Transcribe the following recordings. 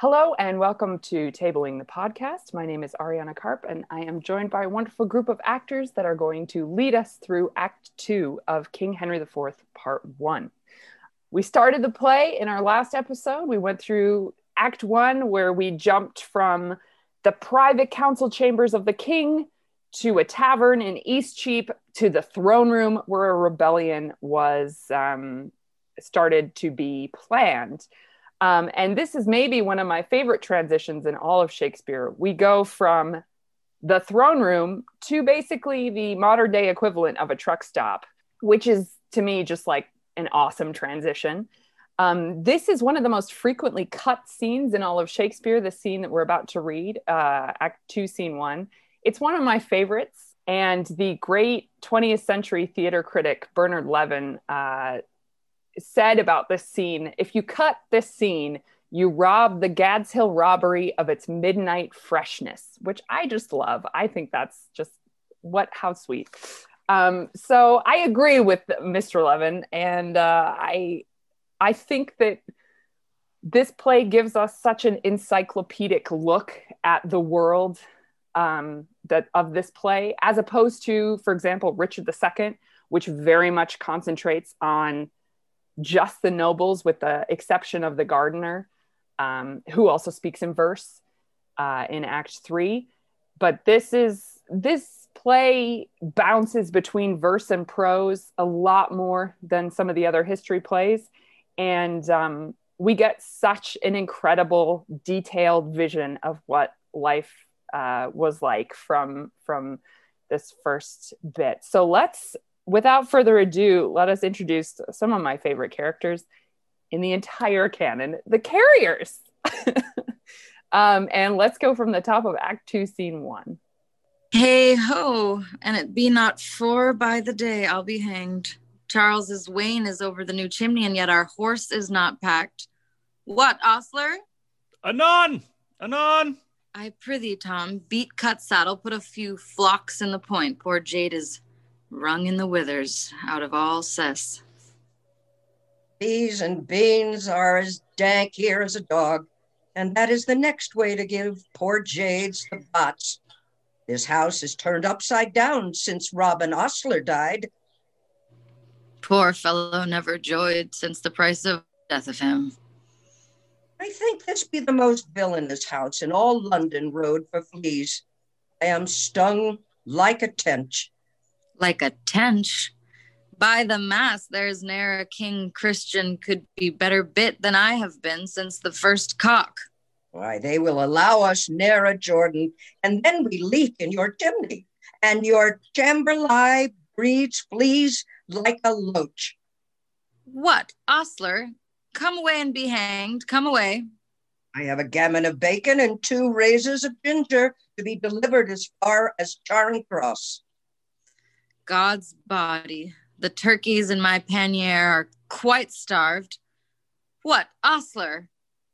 Hello and welcome to Tabling the Podcast. My name is Ariana Karp and I am joined by a wonderful group of actors that are going to lead us through Act Two of King Henry IV, Part One. We started the play in our last episode. We went through Act One, where we jumped from the private council chambers of the king to a tavern in Eastcheap to the throne room where a rebellion was um, started to be planned. Um, and this is maybe one of my favorite transitions in all of Shakespeare. We go from the throne room to basically the modern day equivalent of a truck stop, which is to me just like an awesome transition. Um, this is one of the most frequently cut scenes in all of Shakespeare, the scene that we're about to read, uh, Act Two, Scene One. It's one of my favorites. And the great 20th century theater critic Bernard Levin uh, said about this scene if you cut this scene, you rob the Gad's Hill robbery of its midnight freshness, which I just love. I think that's just what, how sweet. Um, so I agree with Mr. Levin, and uh, I, I think that this play gives us such an encyclopedic look at the world um, that of this play, as opposed to, for example, Richard II, which very much concentrates on just the nobles, with the exception of the gardener, um, who also speaks in verse uh, in Act Three. But this is this play bounces between verse and prose a lot more than some of the other history plays, and um, we get such an incredible, detailed vision of what life uh, was like from from this first bit. So let's without further ado, let us introduce some of my favorite characters in the entire canon the carriers. um, and let's go from the top of Act Two, Scene One. Hey ho, and it be not four by the day I'll be hanged. Charles's wain is over the new chimney, and yet our horse is not packed. What, Ostler? Anon! Anon! I prithee, Tom, beat cut saddle, put a few flocks in the point. Poor Jade is wrung in the withers out of all cess. Peas and beans are as dank here as a dog, and that is the next way to give poor Jades the bots. This house is turned upside down since Robin Ostler died. Poor fellow never joyed since the price of death of him. I think this be the most villainous house in all London road for fleas. I am stung like a tench like a tench. By the mass, there's ne'er a king Christian could be better bit than I have been since the first cock. Why, they will allow us ne'er a Jordan, and then we leak in your chimney, and your chamberlain breeds fleas like a loach. What, Ostler? Come away and be hanged. Come away. I have a gammon of bacon and two raisins of ginger to be delivered as far as Charing Cross. God's body. The turkeys in my pannier are quite starved. What, Ostler?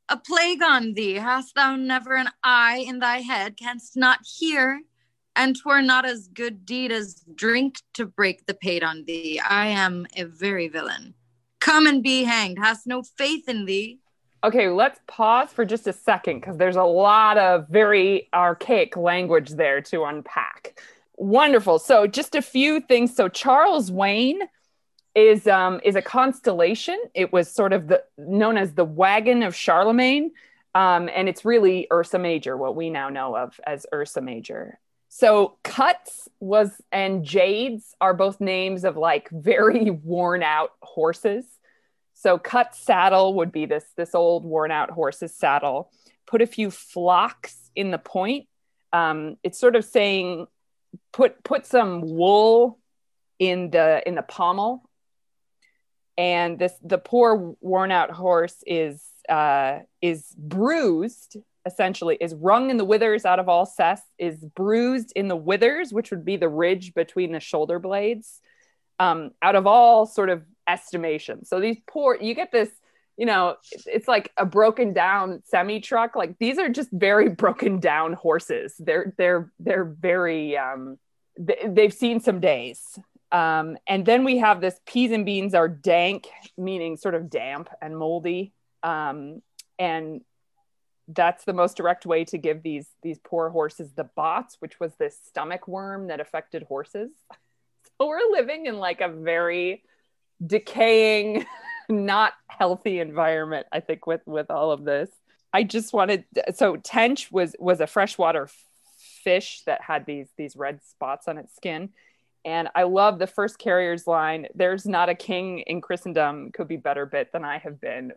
A plague on thee! Hast thou never an eye in thy head? Canst not hear? And twere not as good deed as drink to break the pate on thee. I am a very villain. Come and be hanged. Hast no faith in thee? Okay, let's pause for just a second because there's a lot of very archaic language there to unpack. Wonderful. So just a few things. So Charles wain is um, is a constellation. It was sort of the known as the wagon of Charlemagne, um, and it's really Ursa Major, what we now know of as Ursa Major. So Cuts was and Jades are both names of like very worn out horses. So Cut saddle would be this this old worn out horse's saddle. Put a few flocks in the point. Um, it's sort of saying put put some wool in the in the pommel. And this the poor worn out horse is uh is bruised essentially is wrung in the withers out of all cess is bruised in the withers which would be the ridge between the shoulder blades um out of all sort of estimation. So these poor you get this you know, it's like a broken down semi truck. Like these are just very broken down horses. They're they're they're very um, they've seen some days. Um, and then we have this peas and beans are dank, meaning sort of damp and moldy. Um, and that's the most direct way to give these these poor horses the bots, which was this stomach worm that affected horses. So we're living in like a very decaying, not healthy environment. I think with with all of this. I just wanted so tench was was a freshwater fish that had these these red spots on its skin. And I love the first carrier's line, there's not a king in Christendom could be better bit than I have been,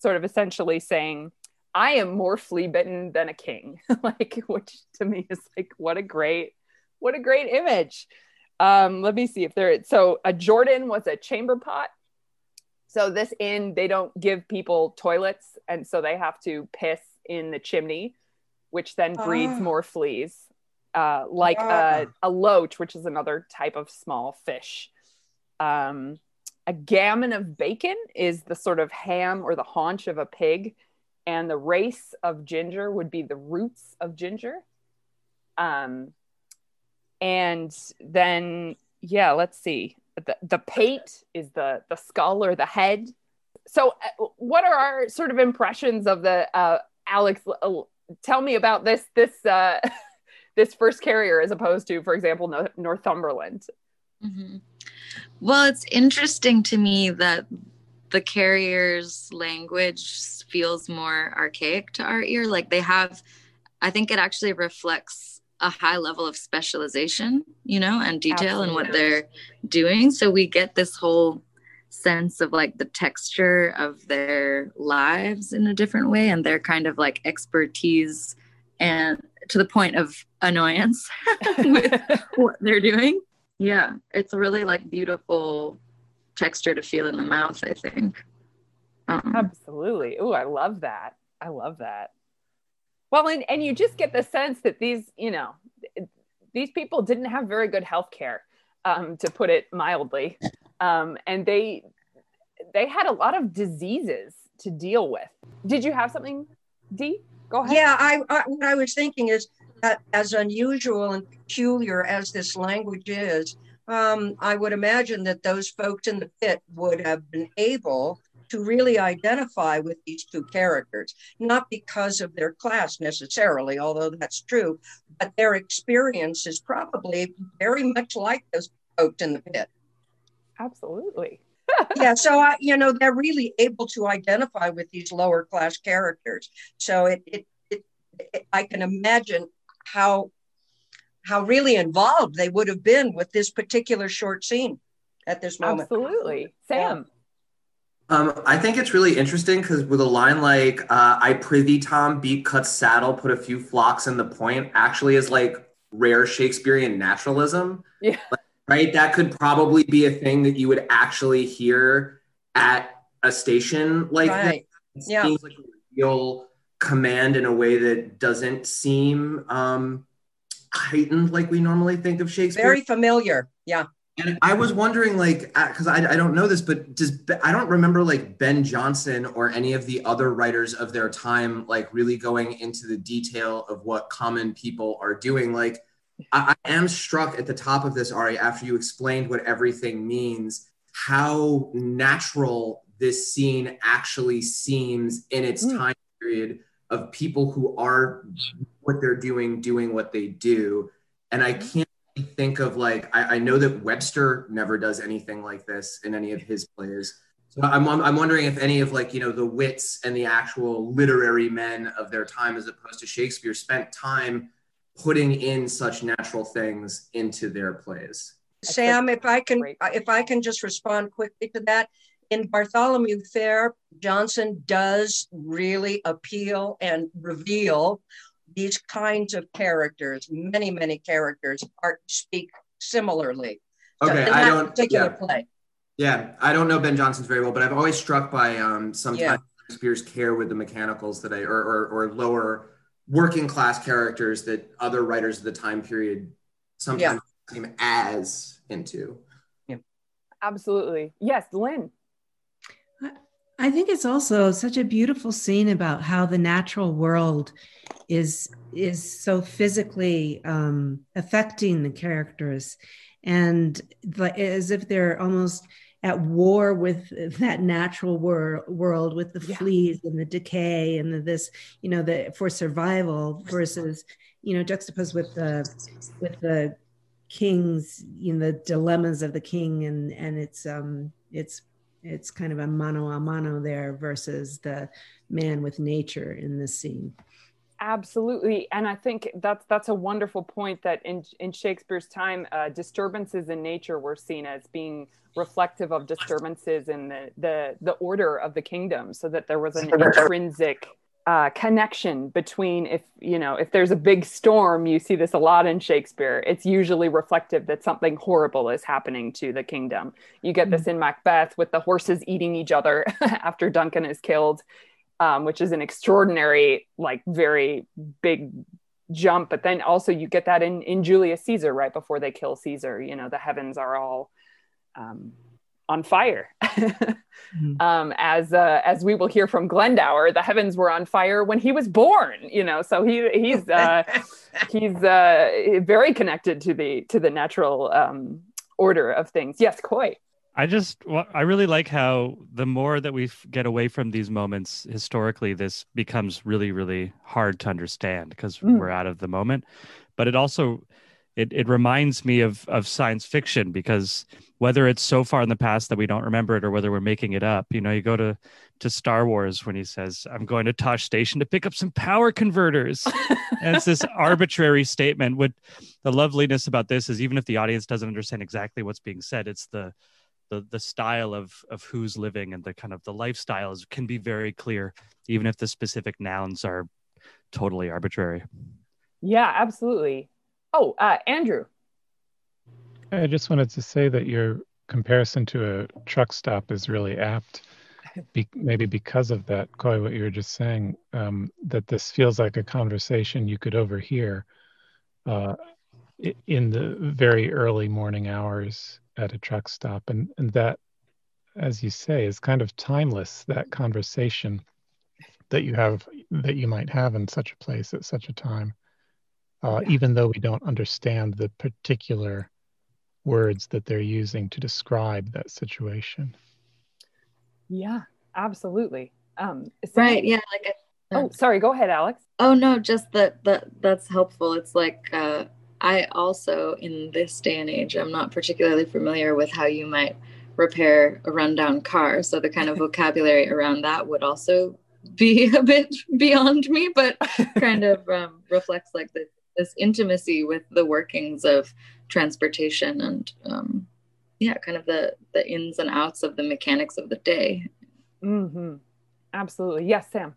sort of essentially saying, I am more flea bitten than a king. like, which to me is like, what a great, what a great image. Um, let me see if there. So a Jordan was a chamber pot. So this inn, they don't give people toilets, and so they have to piss in the chimney, which then breeds Ah. more fleas. Uh, like Ah. a, a loach, which is another type of small fish. Um, a gammon of bacon is the sort of ham or the haunch of a pig, and the race of ginger would be the roots of ginger. Um, and then yeah, let's see. The the pate is the the skull or the head. So, uh, what are our sort of impressions of the uh, Alex? Uh, tell me about this this uh, this first carrier as opposed to, for example, no- Northumberland. Mhm. Well, it's interesting to me that the carrier's language feels more archaic to our ear. Like they have, I think it actually reflects a high level of specialization, you know, and detail in what they're doing. So we get this whole sense of like the texture of their lives in a different way and their kind of like expertise and to the point of annoyance with what they're doing. Yeah, it's a really like beautiful texture to feel in the mouth, I think. Um, Absolutely. Oh, I love that. I love that. Well, and, and you just get the sense that these, you know, these people didn't have very good health care, um, to put it mildly. Um, and they they had a lot of diseases to deal with. Did you have something, Dee? Go ahead. Yeah, I, I what I was thinking is that as unusual and peculiar as this language is, um, I would imagine that those folks in the pit would have been able to really identify with these two characters, not because of their class necessarily, although that's true, but their experience is probably very much like those folks in the pit. Absolutely. yeah so I, you know they're really able to identify with these lower class characters so it, it, it, it i can imagine how how really involved they would have been with this particular short scene at this moment Absolutely. Sam. Um, I think it's really interesting because with a line like uh, "I prithee Tom beat Cut's saddle, put a few flocks in the point," actually is like rare Shakespearean naturalism. Yeah. Right. That could probably be a thing that you would actually hear at a station like right this. It Yeah. seems like a real command in a way that doesn't seem um, heightened like we normally think of Shakespeare. very familiar yeah And I was wondering, like, because I, I don't know this, but does I don't remember like Ben Jonson or any of the other writers of their time, like, really going into the detail of what common people are doing. Like, I, I am struck at the top of this, Ari, after you explained what everything means, how natural this scene actually seems in its Mm. time period of people who are what they're doing, doing what they do. And I can't think of like I, I know that Webster never does anything like this in any of his plays. So I'm I'm wondering if any of like you know the wits and the actual literary men of their time, as opposed to Shakespeare, spent time putting in such natural things into their plays. Sam if i can if i can just respond quickly to that in bartholomew fair jonson does really appeal and reveal these kinds of characters many many characters are speak similarly So Okay, in I that don't. particular Yeah, play yeah, I don't know Ben Jonson's very well, but I've always struck by um, sometimes Yeah. Shakespeare's care with the mechanicals that I or, or or lower working class characters that other writers of the time period sometimes seem as into. Absolutely. Yes, Lynn. I think it's also such a beautiful scene about how the natural world is is so physically um, affecting the characters, and like as if they're almost at war with that natural wor- world with the Yeah. fleas and the decay and the, this you know the for survival versus you know juxtaposed with the with the king's you know the dilemmas of the king and and it's um it's it's kind of a mano a mano there versus the man with nature in this scene Absolutely, and I think that's that's a wonderful point. That in in Shakespeare's time, uh, disturbances in nature were seen as being reflective of disturbances in the the the order of the kingdom, so that there was an intrinsic uh, connection between if you know if there's a big storm, you see this a lot in Shakespeare. It's usually reflective that something horrible is happening to the kingdom. You get this in Macbeth with the horses eating each other after Duncan is killed um, which is an extraordinary, like very big jump. But then also you get that in in Julius Caesar right before they kill Caesar. You know, the heavens are all um, on fire. um, as uh, as we will hear from Glendower, the heavens were on fire when he was born. You know, so he he's uh, he's uh, very connected to the to the natural um, order of things. Yes, Coy. I just, well, I really like how the more that we get away from these moments historically, this becomes really, really hard to understand because Mm. we're out of the moment. But it also, it, it reminds me of of science fiction because whether it's so far in the past that we don't remember it or whether we're making it up, you know, you go to to Star Wars when he says, "I'm going to Tosche Station to pick up some power converters," and it's this arbitrary statement. What the loveliness about this is, even if the audience doesn't understand exactly what's being said, it's the the the style of of who's living and the kind of the lifestyles can be very clear even if the specific nouns are totally arbitrary Yeah, absolutely. Oh, uh, Andrew. I just wanted to say that your comparison to a truck stop is really apt. Be- maybe because of that, Coy, what you were just saying, um, that this feels like a conversation you could overhear uh, in the very early morning hours at a truck stop. And, and that, as you say, is kind of timeless, that conversation that you have, that you might have in such a place at such a time, uh, Yeah. even though we don't understand the particular words that they're using to describe that situation. Yeah, absolutely. Um, Right. Yeah. Like, I- Oh, sorry. Go ahead, Alex. Oh no, just that that that's helpful. It's like uh, I also in this day and age, I'm not particularly familiar with how you might repair a rundown car. So the kind of vocabulary around that would also be a bit beyond me, but kind of um, reflects like the, this intimacy with the workings of transportation and um, yeah, kind of the the ins and outs of the mechanics of the day. hmm Absolutely. Yes, Sam.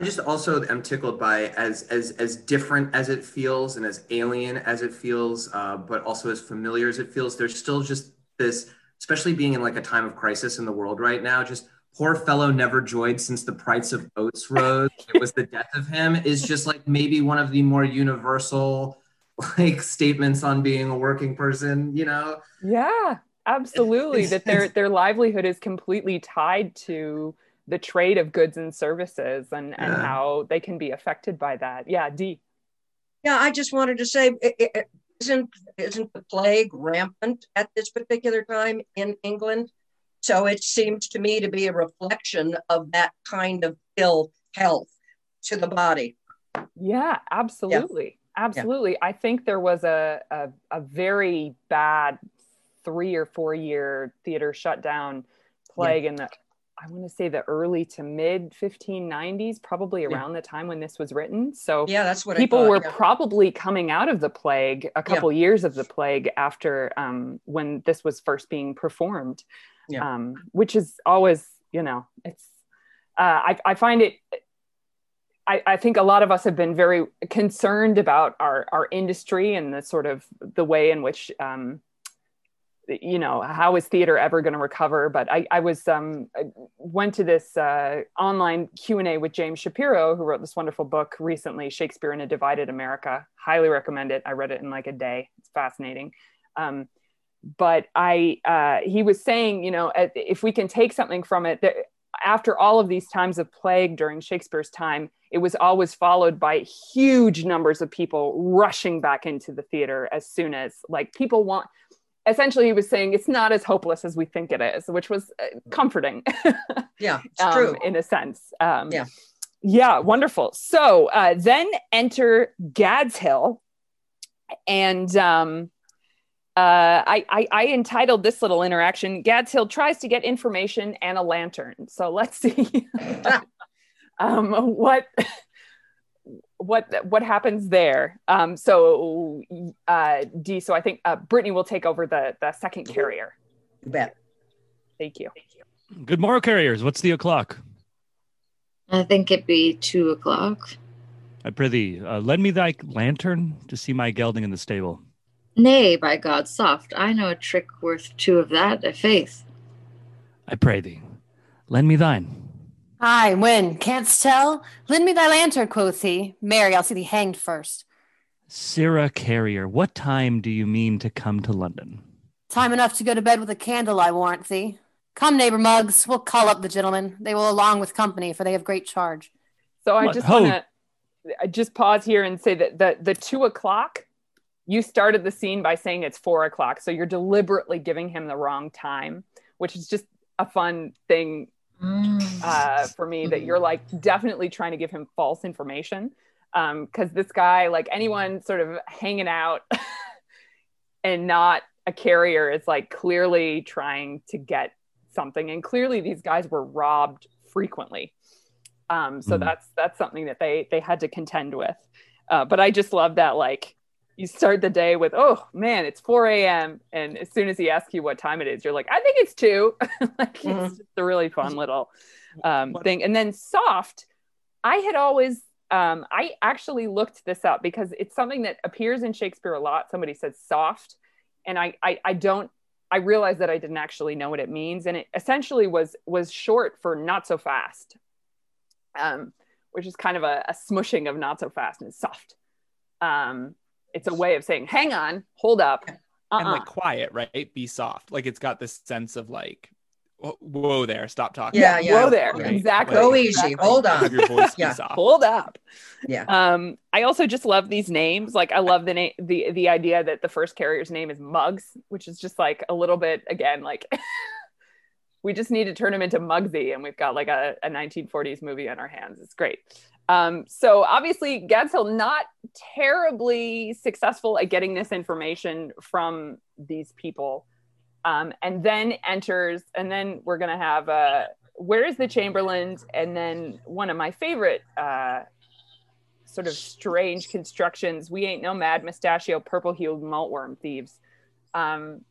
I just also am tickled by as as as different as it feels and as alien as it feels, uh, but also as familiar as it feels. There's still just this, especially being in like a time of crisis in the world right now. Just poor fellow never joyed since the price of oats rose. it was the death of him. Is just like maybe one of the more universal like statements on being a working person. You know, Yeah, absolutely. that their their livelihood is completely tied to the trade of goods and services and, and how they can be affected by that. Yeah, D. Yeah, I just wanted to say, isn't isn't the plague rampant at this particular time in England? So it seems to me to be a reflection of that kind of ill health to the body. Yeah, absolutely. Absolutely. I think there was a, a, a very bad three or four year theater shutdown plague in the, I want to say the early to mid 1590s, probably Yeah. around the time when this was written. So Yeah, that's what people thought, were yeah. probably coming out of the plague a couple years of the plague after um, when this was first being performed Yeah. um, which is always you know it's uh, I, I find it I, I think a lot of us have been very concerned about our, our industry and the sort of the way in which um, you know how is theater ever going to recover? But i, I was um, I went to this uh, online q&a with james shapiro who wrote this wonderful book recently shakespeare in a divided america. Highly recommend it. I read it in like a day. It's fascinating. Um, but i uh, he was saying you know if we can take something from it that after all of these times of plague during shakespeare's time it was always followed by huge numbers of people rushing back into the theater as soon as like people want essentially he was saying it's not as hopeless as we think it is, which was uh, comforting. Yeah, it's um, true. in a sense. Um, Yeah. Yeah, wonderful. So uh, then enter Gad's Hill, and um, uh, I, I, I entitled this little interaction "Gad's Hill tries to get information and a lantern." So let's see um, what what what happens there. Um, so uh, D. So I think uh, Brittany will take over the the second carrier. You bet. Thank you. Good morrow, carriers. What's the o'clock? I think it be two o'clock. I prithee, uh, lend me thy lantern to see my gelding in the stable. Nay, by God, soft. I know a trick worth two of that, a faith. I pray thee, lend me thine. Aye, when? Canst tell? Lend me thy lantern, quoth he. Mary, I'll see thee hanged first. Sirrah Carrier, what time do you mean to come to London? Time enough to go to bed with a candle, I warrant thee. Come, neighbor Mugs, we'll call up the gentlemen. They will along with company, for they have great charge. So I What? just want to I just pause here and say that the the two o'clock. You started the scene by saying it's four o'clock, so you're deliberately giving him the wrong time, which is just a fun thing uh, for me. That you're like definitely trying to give him false information, because this guy, like anyone, sort of hanging out and not a carrier, is like clearly trying to get something, and clearly these guys were robbed frequently. Um, so Mm. that's that's something that they they had to contend with. Uh, but I just love that like you start the day with oh man it's 4 a.m. and as soon as he asks you what time it is you're like I think it's two. like Mhm. it's just a really fun little um, thing. And then soft, I had always um, I actually looked this up because it's something that appears in Shakespeare a lot. Somebody said soft, and I I, I don't. I realized that I didn't actually know what it means, and it essentially was was short for not so fast um, which is kind of a, a smushing of not so fast and soft. Um, it's a way of saying, hang on, hold up. Uh-uh. and like quiet, right? Be soft. Like it's got this sense of like, whoa there, stop talking. Yeah, yeah. Whoa there. Right. Exactly. Go easy. Exactly. Hold on. your voice Yeah. Hold up. Yeah. Um, I also just love these names. Like I love the name, the the idea that the first carrier's name is Mugs, which is just like a little bit again like we just need to turn him into Mugsy and we've got like a, a 1940s movie on our hands. It's great. Um, so obviously, Gad's Hill not terribly successful at getting this information from these people, um, and then enters, and then we're gonna have uh, where is the Chamberlain, and then one of my favorite. Uh, sort of strange constructions. We ain't no mad mustachio, purple hued maltworm thieves. Um,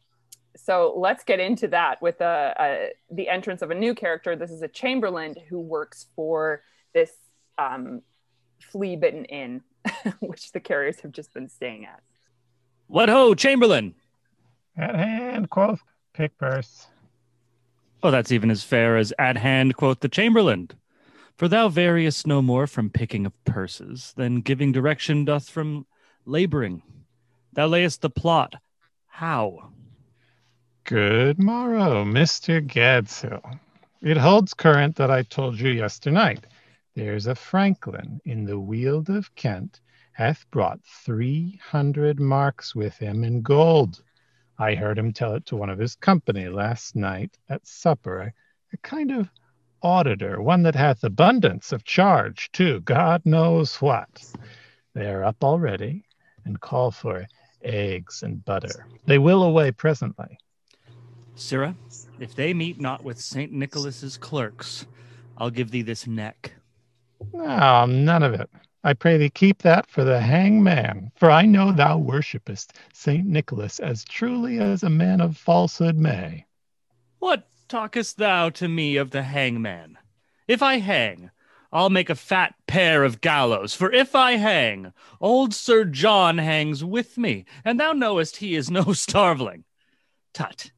so let's get into that with uh, uh, the entrance of a new character. This is a Chamberlain who works for this um, flea bitten inn, which the carriers have just been staying at. What ho, Chamberlain? At hand, quoth Pickpurse. Oh, that's even as fair as at hand, quoth the Chamberlain. For thou variest no more from picking of purses than giving direction doth from laboring. Thou layest the plot. How? Good morrow, Mr. Gadshill. It holds current that I told you yesternight. There's a Franklin in the Weald of Kent hath brought three hundred marks with him in gold. I heard him tell it to one of his company last night at supper, a, kind of auditor, one that hath abundance of charge, too, God knows what. They are up already and call for eggs and butter. They will away presently. Sirrah, if they meet not with St. Nicholas's clerks, I'll give thee this neck. No, none of it. I pray thee keep that for the hangman, for I know thou worshipest Saint Nicholas as truly as a man of falsehood may. What talkest thou to me of the hangman? If I hang, I'll make a fat pair of gallows, for if I hang, old Sir John hangs with me, and thou knowest he is no starveling. Tut,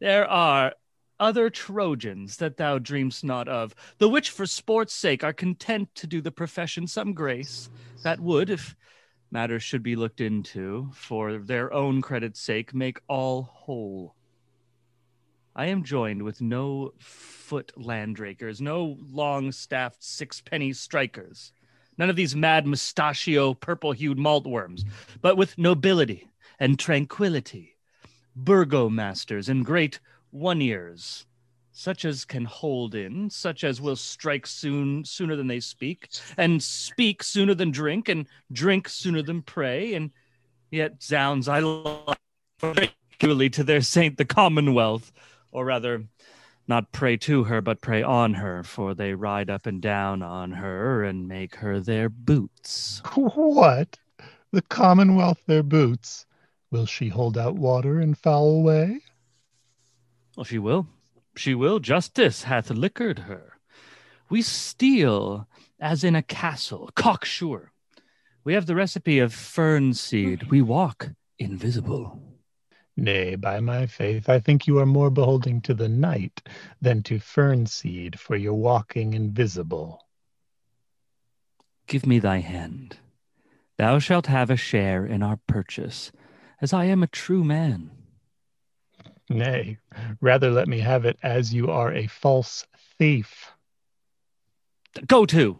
there are other Trojans that thou dreamst not of, the which for sport's sake are content to do the profession some grace, that would, if matters should be looked into, for their own credit's sake, make all whole. I am joined with no foot landrakers, no long staffed sixpenny strikers, none of these mad mustachio, purple hued maltworms, but with nobility and tranquility, burgomasters and great oneyers, such as can hold in, such as will strike soon sooner than they speak, and speak sooner than drink, and drink sooner than pray, and yet zounds I like particularly to their saint the Commonwealth, or rather not pray to her, but pray on her, for they ride up and down on her and make her their boots. What? The Commonwealth their boots? Will she hold out water in foul way? Well, she will. She will. Justice hath liquored her. We steal as in a castle, cocksure. We have the recipe of fern seed. We walk invisible. Nay, by my faith, I think you are more beholding to the night than to fern seed for your walking invisible. Give me thy hand. Thou shalt have a share in our purchase, as I am a true man. Nay, rather let me have it as you are a false thief. Go to.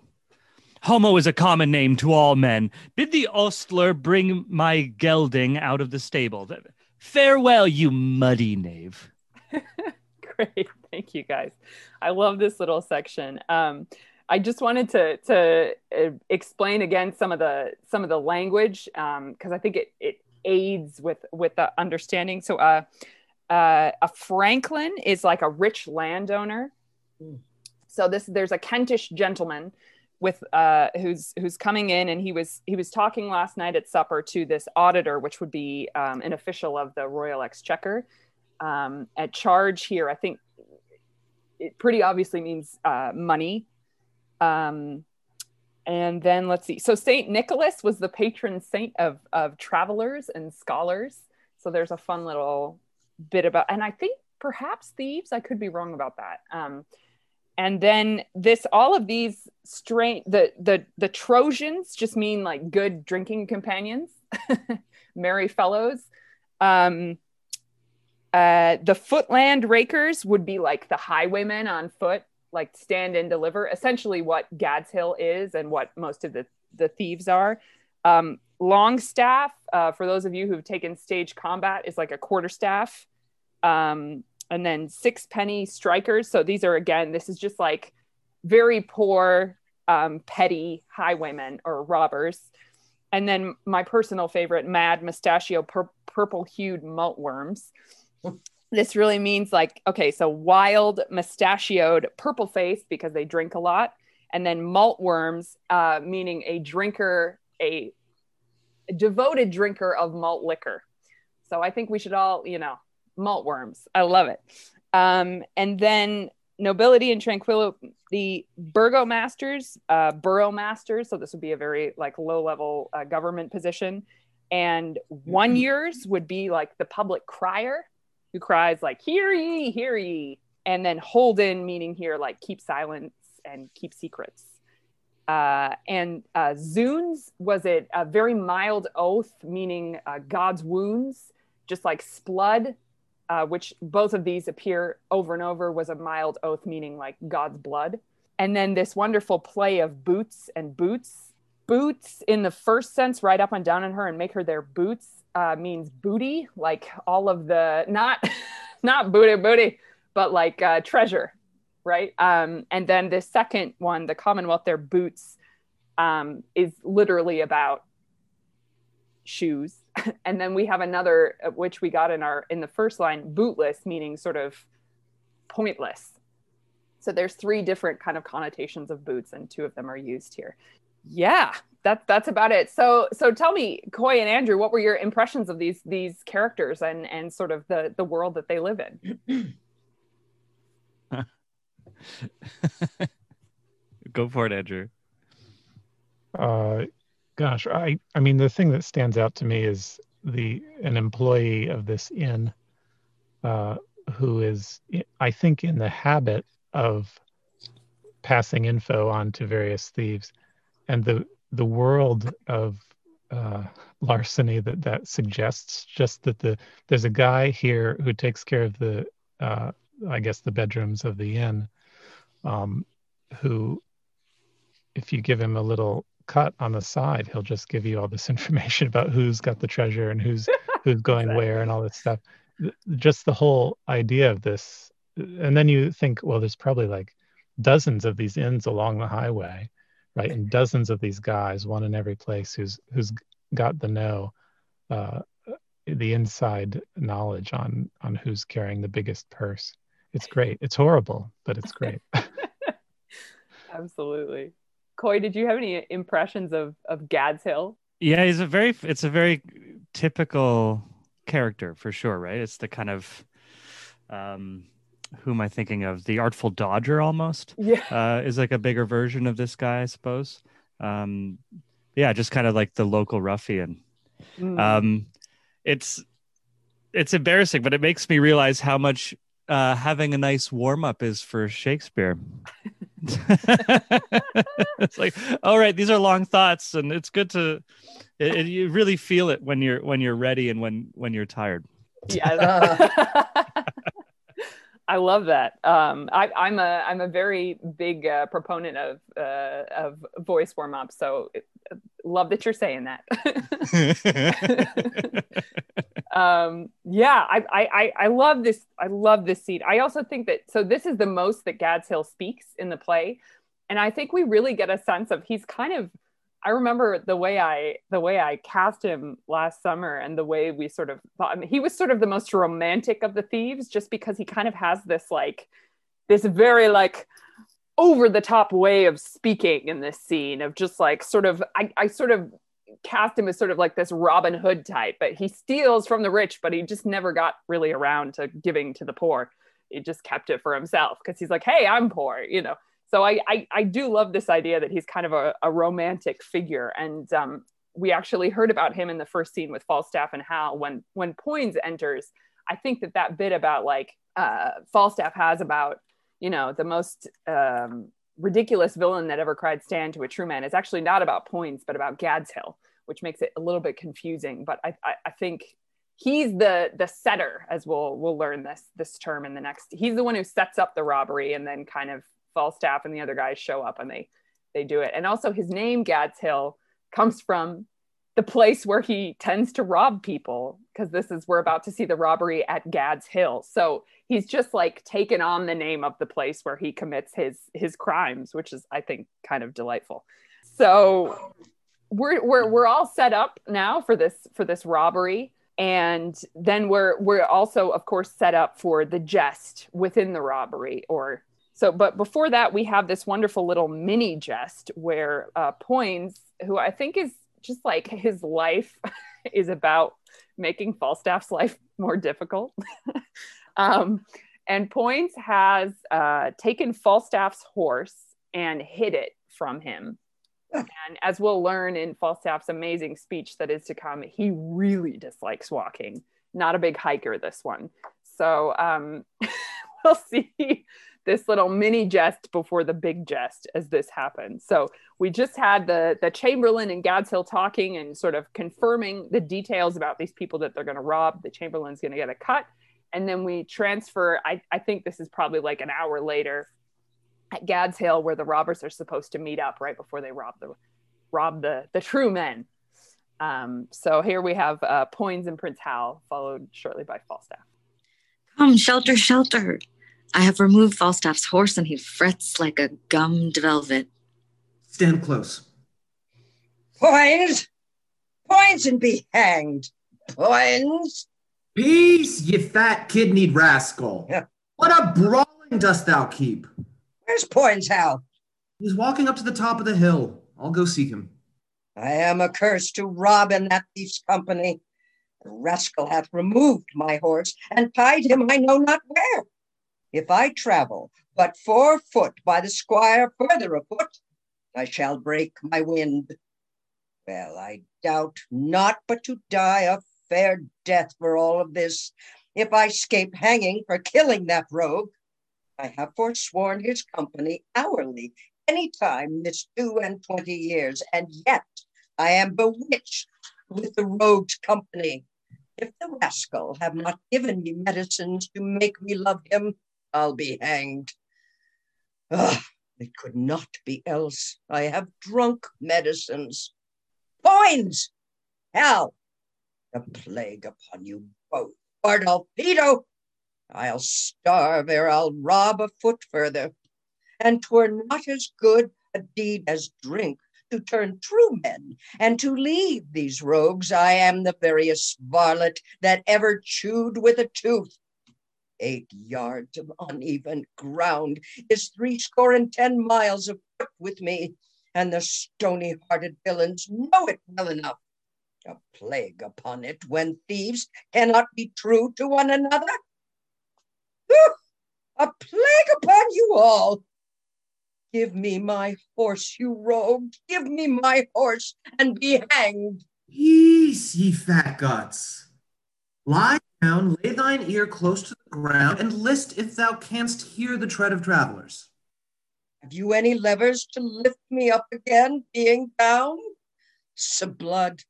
Homo is a common name to all men. Bid the ostler bring my gelding out of the stable. Farewell, you muddy knave. Great. Thank you guys. I love this little section. Um, I just wanted to to uh, explain again some of the some of the language because um, I think it it aids with with the understanding. So, uh, uh, a franklin is like a rich landowner. Mm. So this there's a Kentish gentleman with uh, who's who's coming in, and he was he was talking last night at supper to this auditor, which would be um, an official of the Royal Exchequer. Um, at charge here, I think it pretty obviously means uh, money. Um, and then let's see. So Saint Nicholas was the patron saint of of travelers and scholars. So there's a fun little bit about, and I think perhaps thieves. I could be wrong about that. Um, and then this all of these strain the the the trojans just mean like good drinking companions merry fellows um uh the footland rakers would be like the highwaymen on foot like stand and deliver essentially what gad's hill is and what most of the the thieves are um longstaff uh, for those of you who've taken stage combat is like a quarterstaff um and then six penny strikers. So these are again, this is just like very poor, um, petty highwaymen or robbers. And then my personal favorite, mad mustachio pur- purple hued maltworms. this really means like, okay, so wild mustachioed purple face because they drink a lot. And then maltworms, uh, meaning a drinker, a devoted drinker of malt liquor. So I think we should all, you know, malt worms. I love it. Um, and then nobility and tranquility burgomasters, uh, borough masters. So this would be a very like low level uh, government position. And one mm-hmm. years would be like the public crier who cries like, hear ye, hear ye. And then holden meaning here like keep silence and keep secrets. Uh, and uh, Zounds was it a very mild oath, meaning uh, God's wounds, just like 'sblood uh, which both of these appear over and over, was a mild oath meaning like God's blood. And then this wonderful play of boots and boots. Boots in the first sense, right up and down on her and make her their boots uh, means booty, like all of the not not booty booty, but like uh, treasure, right? Um, and then the second one, the Commonwealth, their boots, um, is literally about shoes. And then we have another uh, which we got in our in the first line bootless meaning sort of pointless. So there's three different kind of connotations of boots and two of them are used here. Yeah that's that's about it. So so tell me coy and andrew what were your impressions of these these characters and and sort of the the world that they live in go for it andrew. Uh Gosh, I I mean the thing that stands out to me is the an employee of this inn uh, who is I think in the habit of passing info on to various thieves, and the the world of uh, larceny that that suggests just that the there's a guy here who takes care of the uh, I guess the bedrooms of the inn, um, who if you give him a little cut on the side, he'll just give you all this information about who's got the treasure and who's who's going exactly. where and all this stuff. just the whole idea of this, and then you think, well, there's probably like dozens of these inns along the highway, right? And dozens of these guys, one in every place, who's who's got the know, uh, the inside knowledge on on who's carrying the biggest purse. It's great. It's horrible, but it's great. Absolutely. Coy, did you have any impressions of of Gad's Hill? Yeah, he's a very it's a very typical character for sure, right? It's the kind of um who am I thinking of? The Artful Dodger almost. Yeah. Uh is like a bigger version of this guy, I suppose. Um yeah, just kind of like the local ruffian. Mm. Um it's it's embarrassing, but it makes me realize how much uh having a nice warm up is for Shakespeare. it's like all right these are long thoughts and it's good to it, it- you really feel it when you're when you're ready and when when you're tired. Yeah i love that um I, i'm a i'm a very big uh, proponent of uh of voice warm-up so uh, love that you're saying that um yeah I, I i i love this i love this seat. i also think that so this is the most that gads hill speaks in the play and i think we really get a sense of he's kind of i remember the way i the way i cast him last summer and the way we sort of thought I mean, he was sort of the most romantic of the thieves just because he kind of has this like this very like over the top way of speaking in this scene of just like sort of I, I sort of cast him as sort of like this Robin Hood type, but he steals from the rich, but he just never got really around to giving to the poor. He just kept it for himself because he's like, hey, I'm poor, you know. So I, I I do love this idea that he's kind of a, a romantic figure, and um, we actually heard about him in the first scene with Falstaff and Hal when when Poins enters. I think that that bit about like uh, Falstaff has about you know the most um, ridiculous villain that ever cried stand to a true man is actually not about Poins, but about Gad's Hill, which makes it a little bit confusing. But I, I, I think he's the the setter, as we'll we'll learn this this term in the next. He's the one who sets up the robbery, and then kind of Falstaff and the other guys show up and they they do it. And also his name Gad's Hill comes from the place where he tends to rob people because this is we're about to see the robbery at Gad's Hill. So he's just like taken on the name of the place where he commits his his crimes, which is I think kind of delightful. So we're we're we're all set up now for this for this robbery and then we're we're also of course set up for the jest within the robbery or so but before that we have this wonderful little mini jest where uh Poins who I think is just like his life is about making Falstaff's life more difficult. um, and Poins has uh, taken Falstaff's horse and hid it from him. And as we'll learn in Falstaff's amazing speech that is to come, he really dislikes walking. Not a big hiker, this one. So um, we'll see this little mini jest before the big jest as this happens. So we just had the the Chamberlain and Gad's Hill talking and sort of confirming the details about these people that they're going to rob. The Chamberlain's going to get a cut, and then we transfer. I, I think this is probably like an hour later at Gad's Hill, where the robbers are supposed to meet up right before they rob the rob the the true men. Um, so here we have uh, Poins and Prince Hal, followed shortly by Falstaff. Come, shelter, shelter. I have removed Falstaff's horse and he frets like a gummed velvet. Stand close. Poins! Poins and be hanged. Poins! Peace, ye fat kidneyed rascal. Yeah. What a brawling dost thou keep? Where's Poins, Hal? He's walking up to the top of the hill. I'll go seek him. I am accursed to rob in that thief's company. The rascal hath removed my horse and tied him I know not where. If I travel but four foot by the squire further afoot, I shall break my wind. Well, I doubt not but to die a fair death for all of this, if I scape hanging for killing that rogue. I have forsworn his company hourly, any time this two and twenty years, and yet I am bewitched with the rogue's company. If the rascal have not given me medicines to make me love him, I'll be hanged. Ah, it could not be else. I have drunk medicines. Poins! Hal, the plague upon you both. Bardolph, Peto, I'll starve ere I'll rob a foot further. And 'twere not as good a deed as drink to turn true men and to leave these rogues. I am the veriest varlet that ever chewed with a tooth. Eight yards of uneven ground is threescore and ten miles of foot with me, and the stony hearted villains know it well enough. A plague upon it when thieves cannot be true to one another. A plague upon you all! Give me my horse, you rogue! Give me my horse, and be hanged! Peace, ye fat guts. Lie down, lay thine ear close to the ground, and list if thou canst hear the tread of travelers. Have you any levers to lift me up again, being bound? 'Sblood,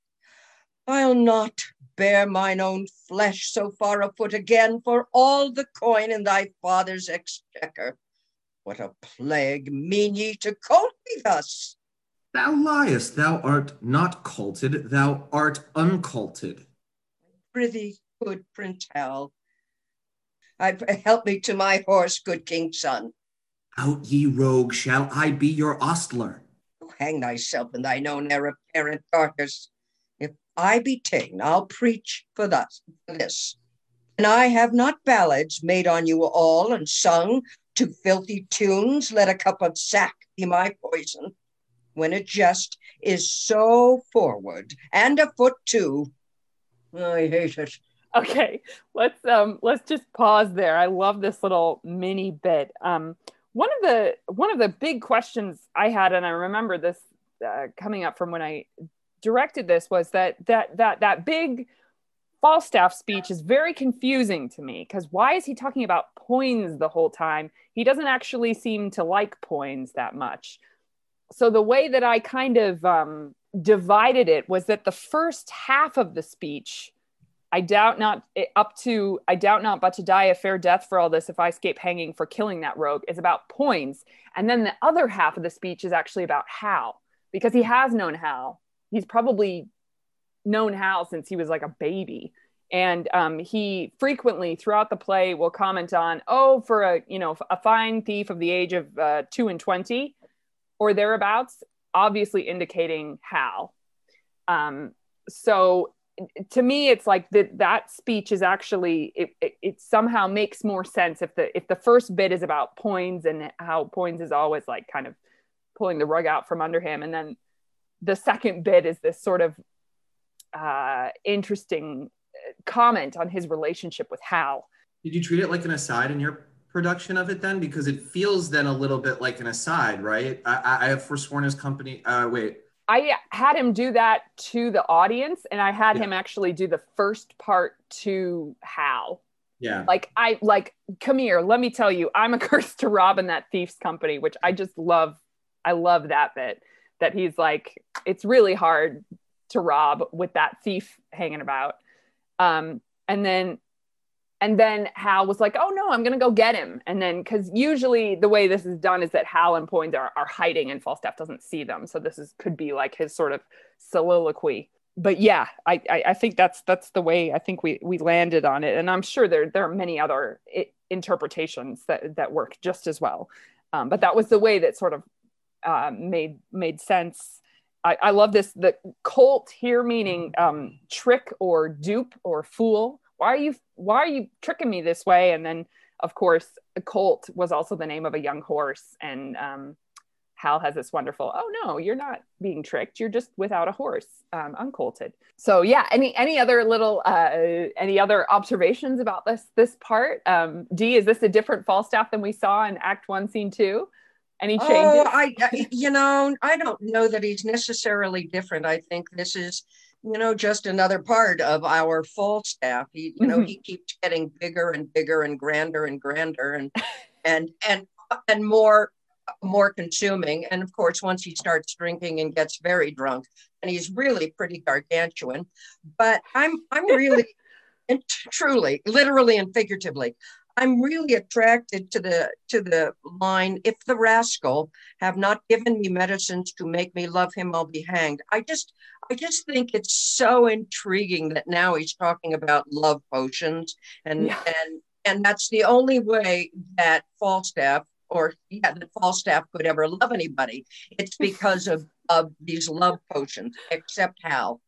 I'll not bear mine own flesh so far afoot again for all the coin in thy father's exchequer. What a plague mean ye to colt me thus? Thou liest, thou art not colted, thou art uncolted. Prithee, good Prince Hal, I help me to my horse, good king's son. Out, ye rogue, shall I be your ostler? Oh, hang thyself and thine own heir apparent darkness. If I be ta'en, I'll preach for thus for this. And I have not ballads made on you all and sung to filthy tunes. Let a cup of sack be my poison. When a jest is so forward and a foot too, I hate it. Okay, let's um let's just pause there. I love this little mini bit. Um, one of the one of the big questions I had, and I remember this uh, coming up from when I directed this, was that that that that big Falstaff speech is very confusing to me because why is he talking about Poins the whole time? He doesn't actually seem to like Poins that much. So the way that I kind of um, divided it was that the first half of the speech I doubt not up to I doubt not but to die a fair death for all this if I escape hanging for killing that rogue is about Poins. And then the other half of the speech is actually about Hal because he has known Hal. He's probably known Hal since he was like a baby. And um, he frequently throughout the play will comment on, oh, for a you know a fine thief of the age of uh, two and twenty or thereabouts, obviously indicating Hal. Um, so to me it's like that that speech is actually it, it, it, somehow makes more sense if the if the first bit is about Poins and how Poins is always like kind of pulling the rug out from under him and then the second bit is this sort of uh, interesting uh, comment on his relationship with Hal. Did you treat it like an aside in your production of it then? Because it feels then a little bit like an aside, right? I, I have forsworn his company. Uh, wait, I had him do that to the audience, and I had yeah. him actually do the first part to Hal. Yeah. Like I like, come here. Let me tell you, I'm a curse to rob in that thief's company, which I just love. I love that bit. That he's like, it's really hard to rob with that thief hanging about. Um, and then and then Hal was like, "Oh no, I'm gonna go get him." And then, because usually the way this is done is that Hal and Poins are, are hiding, and Falstaff doesn't see them. So this is could be like his sort of soliloquy. But yeah, I, I, I think that's that's the way I think we we landed on it, and I'm sure there there are many other interpretations that that work just as well. Um, but that was the way that sort of uh, made made sense. I, I love this the cult here meaning um, trick or dupe or fool why are you why are you tricking me this way? And then of course colt was also the name of a young horse. And um, hal has this wonderful oh no you're not being tricked. You're just without a horse um, uncolted. So yeah any any other little uh, any other observations about this this part? Um, d is this a different falstaff than we saw in act one scene two? Any changes? Oh i you know i don't know that he's necessarily different. I think this is you know, just another part of our Falstaff. He, you know, mm-hmm. he keeps getting bigger and bigger and grander and grander and and and and more more consuming. And of course, once he starts drinking and gets very drunk, and he's really pretty gargantuan. But I'm I'm really and truly, literally and figuratively, I'm really attracted to the to the line, if the rascal have not given me medicines to make me love him, I'll be hanged. I just I just think it's so intriguing that now he's talking about love potions and Yeah. and and that's the only way that Falstaff or yeah, that Falstaff could ever love anybody. It's because of of these love potions, except Hal.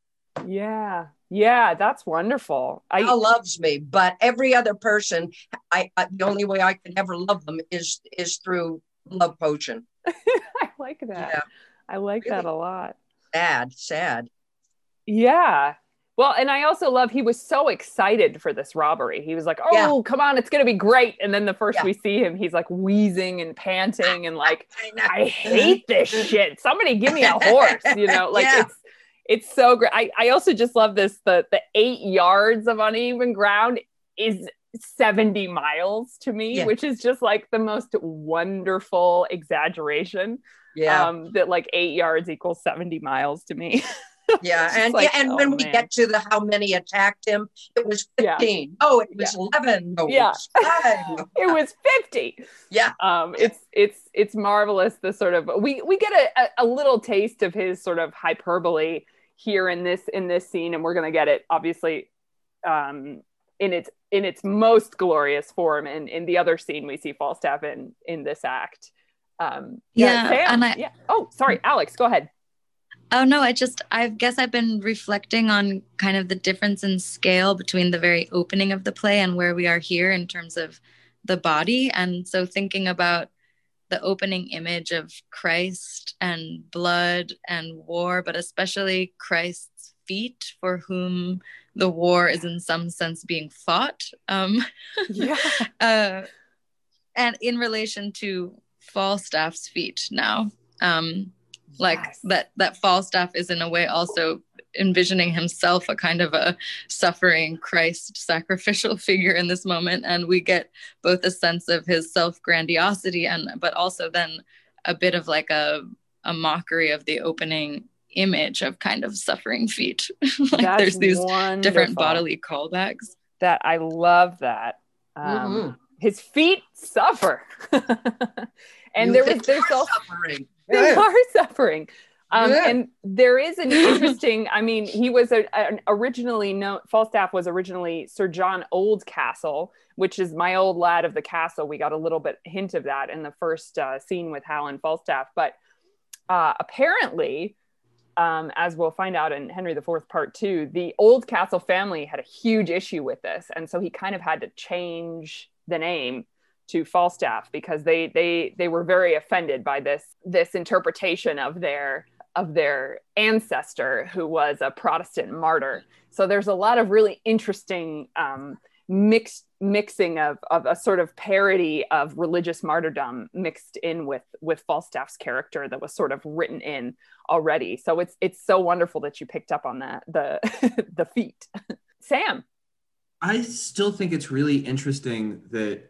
Yeah. Yeah, that's wonderful. I loves me, but every other person, I, I the only way I can ever love them is is through love potion. I like that. Yeah. I like that a lot. Sad, sad. Yeah. Well, and I also love he was so excited for this robbery. He was like, "Oh, Yeah. come on, it's going to be great." And then the first Yeah. we see him, he's like wheezing and panting and like, I "I hate this shit. Somebody give me a horse." You know, like it's it's so great. I I also just love this the the 8 yards of uneven ground is 70 miles to me, Yeah. which is just like the most wonderful exaggeration. Yeah, Um that like 8 yards equals 70 miles to me. yeah, and like, yeah, and oh, when we get to the how many attacked him, it was Yeah. fifteen. Oh, it was eleven. No, Yeah. it was five. it was 50 Yeah. um it's it's it's marvelous the sort of we we get a, a, a little taste of his sort of hyperbole here in this in this scene and we're going to get it obviously um in its in its most glorious form in in the other scene we see falstaff in in this act um Yeah, Sam, and I- yeah oh sorry alex go ahead Oh no, I just I guess I've been reflecting on kind of the difference in scale between the very opening of the play and where we are here in terms of the body. And so thinking about the opening image of Christ and blood and war, but especially Christ's feet for whom the war is in some sense being fought. Um yeah uh, and in relation to Falstaff's feet now, um, like Yes. that that Falstaff is in a way also envisioning himself a kind of a suffering Christ sacrificial figure in this moment, and we get both a sense of his self grandiosity and but also then a bit of like a a mockery of the opening image of kind of suffering feet. like That's there's these wonderful. different bodily callbacks. that i love that um Mhm. his feet suffer and You there was there's we're also suffering. They are suffering. Um, Yeah. And there is an interesting. I mean, he was a, an originally known. Falstaff was originally Sir John Oldcastle, which is my old lad of the castle. We got a little bit hint of that in the first uh, scene with Hal and Falstaff, but uh, apparently. Um, as we'll find out in Henry IV Part Two, the Oldcastle family had a huge issue with this, and so he kind of had to change the name to Falstaff because they they they were very offended by this this interpretation of their of their ancestor who was a Protestant martyr. So there's a lot of really interesting um, mixed mixing of, of a sort of parody of religious martyrdom mixed in with with Falstaff's character that was sort of written in already. So it's it's so wonderful that you picked up on that the the feet. Sam. I still think it's really interesting that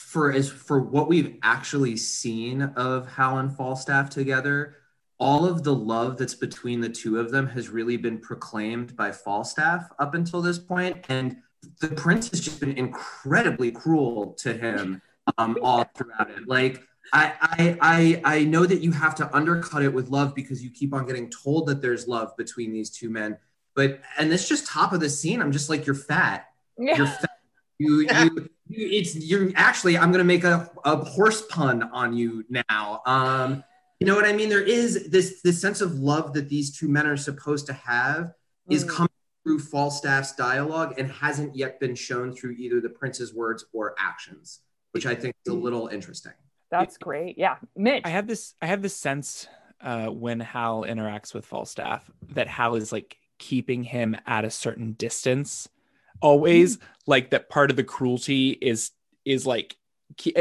for as for what we've actually seen of Hal and Falstaff together, all of the love that's between the two of them has really been proclaimed by Falstaff up until this point, and the prince has just been incredibly cruel to him um, all throughout it. Like I, I I I know that you have to undercut it with love because you keep on getting told that there's love between these two men, but and this just top of the scene, I'm just like you're fat you're fat. You, you, you, it's you're actually. I'm gonna make a, a horse pun on you now. Um, you know what I mean? There is this this sense of love that these two men are supposed to have is Mm. coming through Falstaff's dialogue and hasn't yet been shown through either the prince's words or actions, which I think is a little interesting. That's great. Yeah. Mitch. I have this I have this sense uh, when Hal interacts with Falstaff that Hal is like keeping him at a certain distance always like that part of the cruelty is is like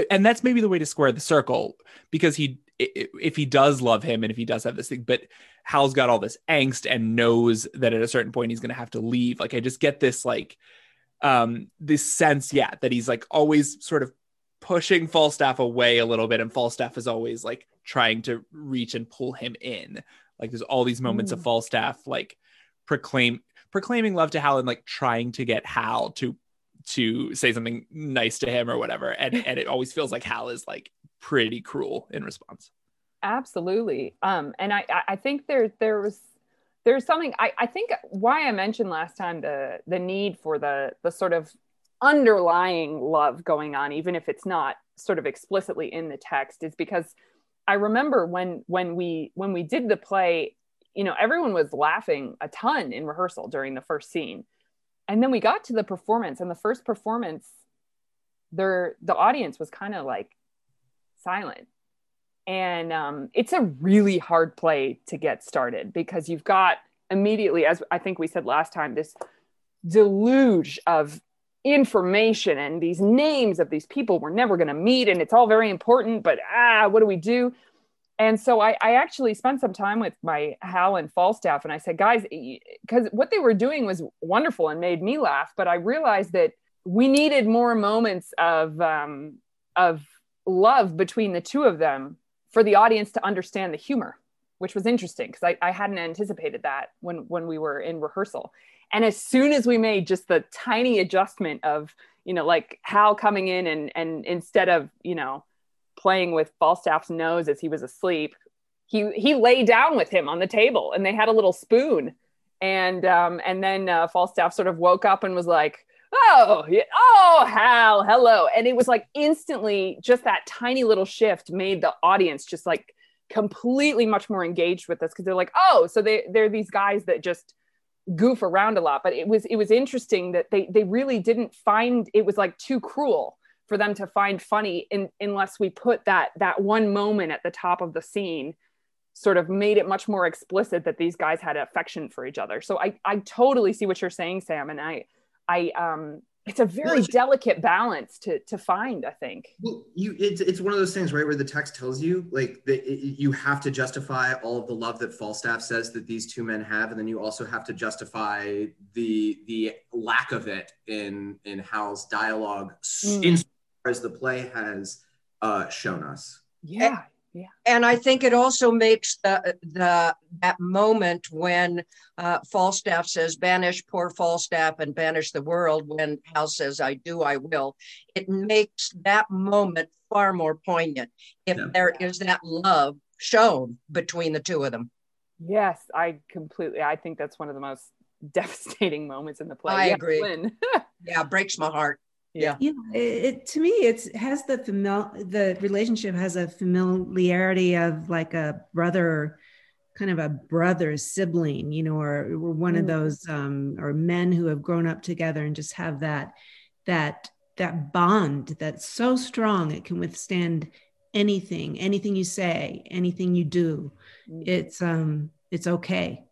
and that's maybe the way to square the circle because he if he does love him and if he does have this thing but Hal's got all this angst and knows that at a certain point he's going to have to leave like I just get this like um this sense yeah that he's like always sort of pushing Falstaff away a little bit, and Falstaff is always like trying to reach and pull him in. Like there's all these moments of Mm. Falstaff like proclaim proclaiming love to Hal and like trying to get Hal to to say something nice to him or whatever. And and it always feels like hal is like pretty cruel in response. Absolutely. Um and i i think there there was there's something I, I think why i mentioned last time the the need for the the sort of underlying love going on even if it's not sort of explicitly in the text is because i remember when when we when we did the play you know everyone was laughing a ton in rehearsal during the first scene. And then we got to the performance and the first performance there the audience was kind of like silent. And um, it's a really hard play to get started because you've got immediately as i think we said last time this deluge of information and these names of these people we're never going to meet and it's all very important but ah what do we do and so I, I, actually spent some time with my Hal and Falstaff, and I said, guys, because what they were doing was wonderful and made me laugh, but I realized that we needed more moments of um, of love between the two of them for the audience to understand the humor, which was interesting because I, I hadn't anticipated that when when we were in rehearsal. And as soon as we made just the tiny adjustment of, you know, like Hal coming in and and instead of, you know, playing with Falstaff's nose as he was asleep, he he lay down with him on the table, and they had a little spoon. And um, and then uh, Falstaff sort of woke up and was like, "Oh, oh, Hal, hello!" And it was like instantly, just that tiny little shift made the audience just like completely much more engaged with us because they're like, "Oh, so they they're these guys that just." goof around a lot but it was it was interesting that they they really didn't find it was like too cruel for them to find funny in, unless we put that that one moment at the top of the scene sort of made it much more explicit that these guys had affection for each other so i i totally see what you're saying sam and i i um it's a very well, delicate balance to to find i think well you it's, it's one of those things right where the text tells you like that you have to justify all of the love that falstaff says that these two men have and then you also have to justify the the lack of it in in hal's dialogue mm. in as the play has uh, shown us. Yeah. Yeah. And I think it also makes the the that moment when uh, Falstaff says, "Banish poor Falstaff and banish the world." When Hal says, "I do, I will," it makes that moment far more poignant if yeah. there is that love shown between the two of them. Yes, I completely. I think that's one of the most devastating moments in the play. I yeah, agree. yeah, breaks my heart yeah. Yeah it, it, to me it's has the famil the relationship has a familiarity of like a brother kind of a brother sibling you know or, or one mm. of those um or men who have grown up together and just have that that that bond that's so strong it can withstand anything anything you say anything you do. Mm. it's um it's okay.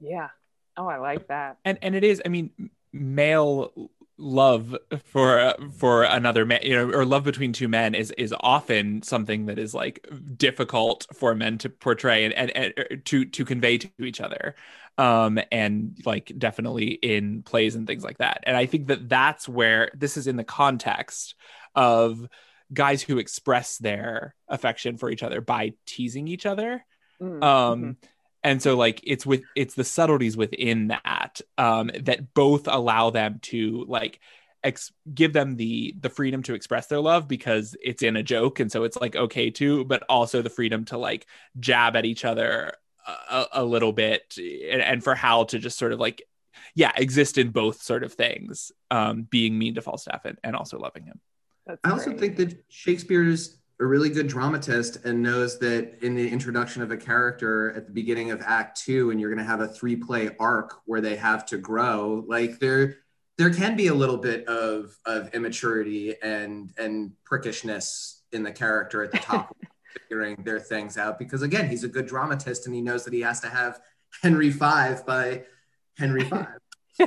Yeah. Oh i like that. And and it is i mean male love for uh, for another man you know or love between two men is is often something that is like difficult for men to portray and, and, and uh, to to convey to each other um and like definitely in plays and things like that and i think that that's where this is in the context of guys who express their affection for each other by teasing each other mm-hmm. um and so like it's with it's the subtleties within that um that both allow them to like ex- give them the the freedom to express their love because it's in a joke. And so it's like okay too but also the freedom to like jab at each other a, a little bit and, and for hal to just sort of like yeah exist in both sort of things um being mean to falstaff and, and also loving him. That's i also think that shakespeare's a really good dramatist and knows that in the introduction of a character at the beginning of act two and you're going to have a three play arc where they have to grow like there there can be a little bit of of immaturity and and prickishness in the character at the top figuring their things out because again he's a good dramatist and he knows that he has to have henry five by henry v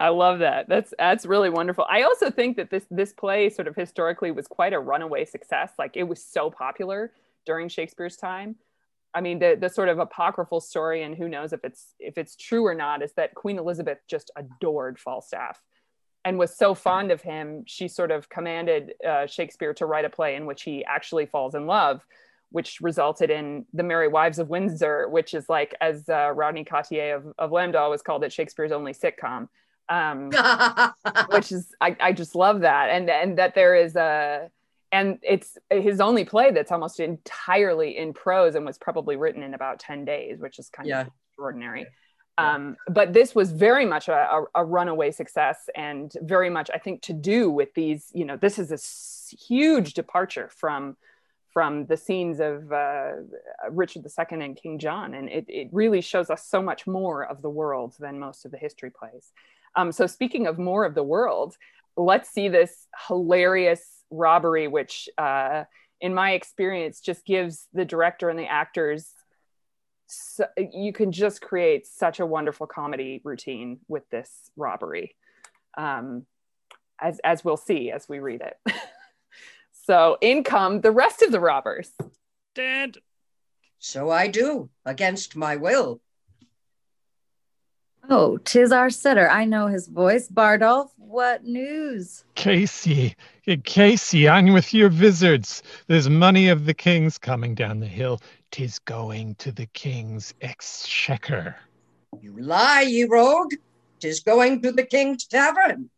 I love that. That's that's really wonderful. I also think that this this play sort of historically was quite a runaway success. Like it was so popular during Shakespeare's time. I mean, the the sort of apocryphal story, and who knows if it's if it's true or not, is that Queen Elizabeth just adored Falstaff and was so fond of him, she sort of commanded uh, Shakespeare to write a play in which he actually falls in love, which resulted in The Merry Wives of Windsor, which is like, as uh, Rodney Cottier of, of LAMDA always called it, Shakespeare's only sitcom um, which is I, I just love that, and and that there is a and it's his only play that's almost entirely in prose and was probably written in about 10 days which is kind Yeah. of extraordinary um, but this was very much a, a, a runaway success and very much i think to do with these you know this is a huge departure from from the scenes of uh, richard ii and king john. And it, it really shows us so much more of the world than most of the history plays um, so speaking of more of the world let's see this hilarious robbery which uh, in my experience just gives the director and the actors so, you can just create such a wonderful comedy routine with this robbery um, as, as we'll see as we read it so in come the rest of the robbers Dad. so I do, against my will. Oh, tis our setter. I know his voice. Bardolph, what news? Casey, Casey, on with your vizards. There's money of the king's coming down the hill. Tis going to the king's exchequer. You lie, ye rogue. Tis going to the king's tavern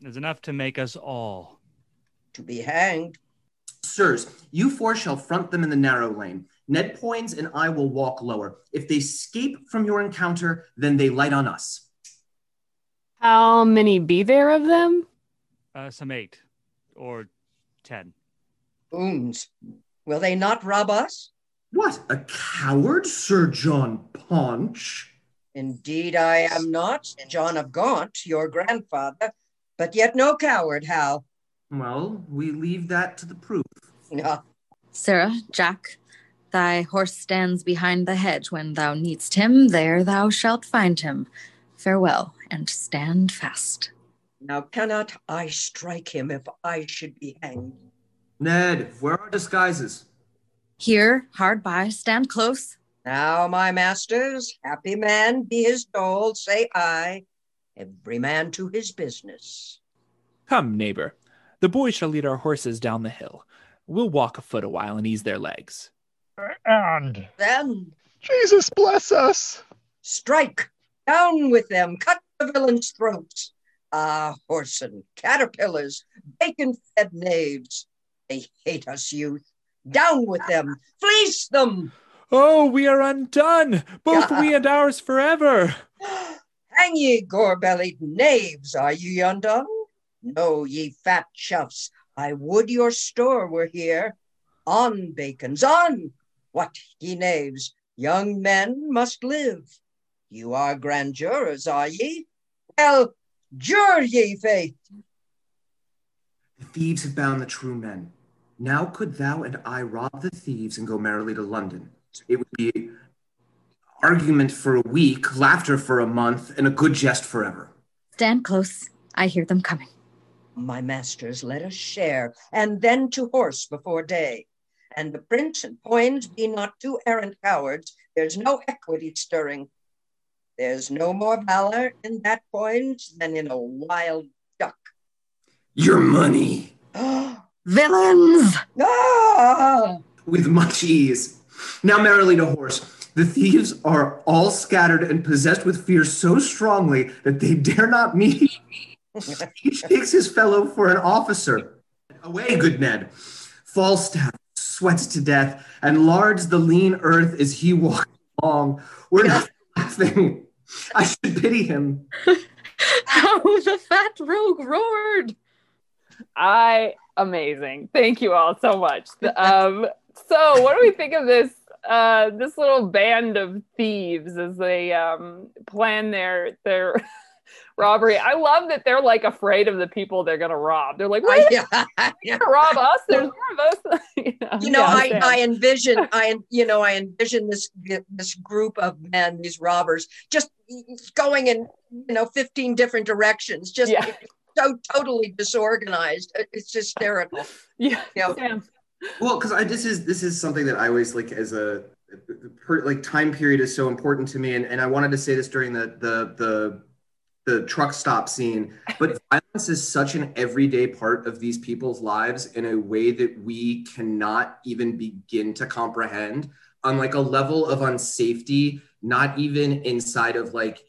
There's enough to make us all. to be hanged. Sirs, you four shall front them in the narrow lane. Ned Poins and I will walk lower. If they escape from your encounter, then they light on us. How many be there of them? Uh, some eight or ten. Oons, will they not rob us? What, a coward, Sir John Paunch? Indeed, I am not John of Gaunt, your grandfather, but yet no coward, Hal. Well, we leave that to the proof. No, Sirrah, Jack, thy horse stands behind the hedge. When thou needst him, there thou shalt find him. Farewell, and stand fast. now cannot I strike him if I should be hanged? Ned, where are disguises? Here, hard by, stand close. Now, my masters, happy man be his dole, say I, every man to his business. Come, neighbor. The boys shall lead our horses down the hill. We'll walk afoot a while and ease their legs. And Then Jesus bless us. strike, down with them, cut the villains' throats. Ah, whoreson, caterpillars, bacon-fed knaves, they hate us, youth. Down with them, fleece them. Oh, we are undone, both we and ours forever. Hang ye, gore-bellied knaves, are ye undone? No, ye fat chuffs, I would your store were here. On, bacons, on! What, ye knaves, young men must live. You are grand jurors, are ye? Well, jure ye, faith. The thieves have bound the true men. Now could thou and I rob the thieves and go merrily to London. It would be argument for a week, laughter for a month, and a good jest forever. Stand close. I hear them coming. My masters, let us share, and then to horse before day. And the prince and Poins be not two errant cowards. There's no equity stirring. There's no more valor in that Poins than in a wild duck. Your money, Villains! Ah! with much ease. Now merrily to horse. The thieves are all scattered and possessed with fear so strongly that they dare not meet. Each takes his fellow for an officer. Away, good Ned. Falstaff sweats to death and lards the lean earth as he walks along. We're not laughing. I should pity him. How the fat rogue roared! I amazing. Thank you all so much. Um, so, what do we think of this uh, this little band of thieves as they um, plan their their robbery? I love that they're like afraid of the people they're gonna rob. They're like, I- "Wait, yeah, you're rob us? There's more of us." you know, you know, Yeah, I, Sam. I envision, I, you know, I envision this this group of men, these robbers, just going in, you know, fifteen different directions, just Yeah. so totally disorganized. It's hysterical. yeah, Yeah. Sam. Well, because I this is this is something that I always like as a per, like time period is so important to me, and, and I wanted to say this during the the the the truck stop scene. But violence is such an everyday part of these people's lives in a way that we cannot even begin to comprehend on like a level of unsafety, not even inside of like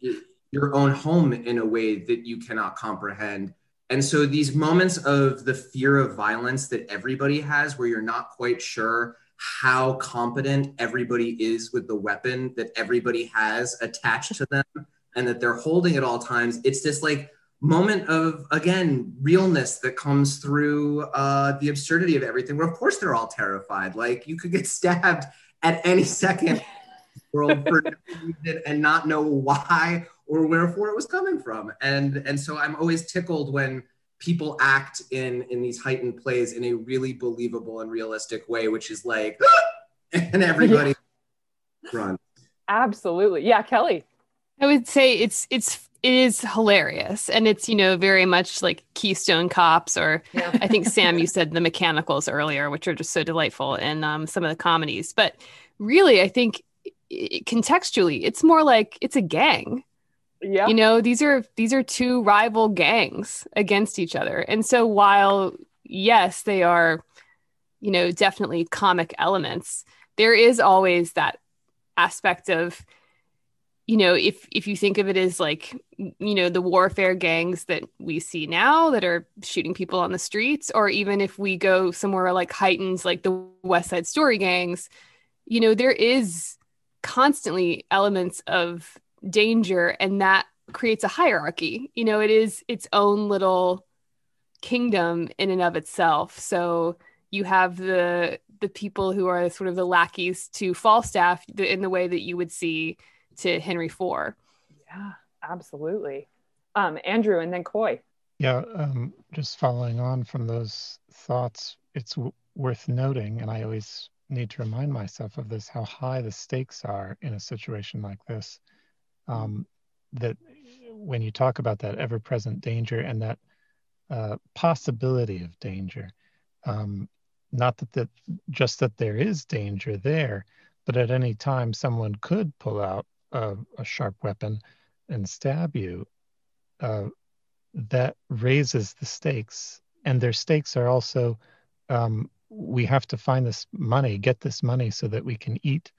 your own home in a way that you cannot comprehend. And so these moments of the fear of violence that everybody has, where you're not quite sure how competent everybody is with the weapon that everybody has attached to them and that they're holding at all times, it's this like moment of again realness that comes through uh, the absurdity of everything. Where of course they're all terrified. Like you could get stabbed at any second world for and not know why or wherefore it was coming from. And and so I'm always tickled when people act in in these heightened plays in a really believable and realistic way, which is like and everybody yeah. runs. Absolutely. Yeah, Kelly. I would say it's it's it is hilarious. And it's you know very much like keystone cops or yeah. i think sam you said the mechanicals earlier which are just so delightful in um, some of the comedies. But really i think it, contextually it's more like it's a gang. Yeah. You know these are these are two rival gangs against each other. And so while yes they are you know definitely comic elements there is always that aspect of you know if if you think of it as like you know the warfare gangs that we see now that are shooting people on the streets or even if we go somewhere like heightened like the west side story gangs you know there is constantly elements of danger and that creates a hierarchy. You know it is its own little kingdom in and of itself. So you have the the people who are sort of the lackeys to falstaff in the way that you would see to Henry IV. Yeah, absolutely. Um, Andrew and then Coy. Yeah, um, just following on from those thoughts, it's w- worth noting, and I always need to remind myself of this how high the stakes are in a situation like this. Um, that when you talk about that ever present danger and that uh, possibility of danger, um, not that, that just that there is danger there, but at any time someone could pull out a, a sharp weapon and stab you, uh, that raises the stakes. And their stakes are also um, we have to find this money, get this money so that we can eat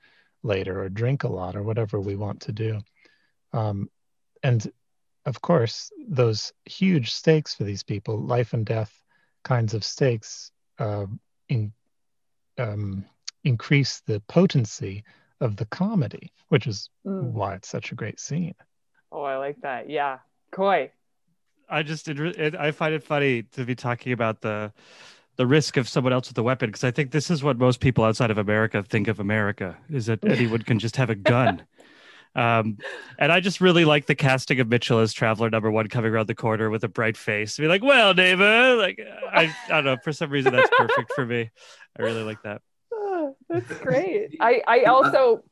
later or drink a lot or whatever we want to do. Um, and of course, those huge stakes for these people, life and death kinds of stakes, uh, in, um, increase the potency of the comedy, which is mm. why it's such a great scene. Oh, I like that. Yeah, Coy. I just it, it, I find it funny to be talking about the the risk of someone else with a weapon because I think this is what most people outside of America think of America is that anyone can just have a gun. Um, and I just really like the casting of Mitchell as Traveler Number One coming around the corner with a bright face, to be like, "Well, neighbor," like I, I don't know. For some reason, that's perfect for me. I really like that. That's great. I, I also,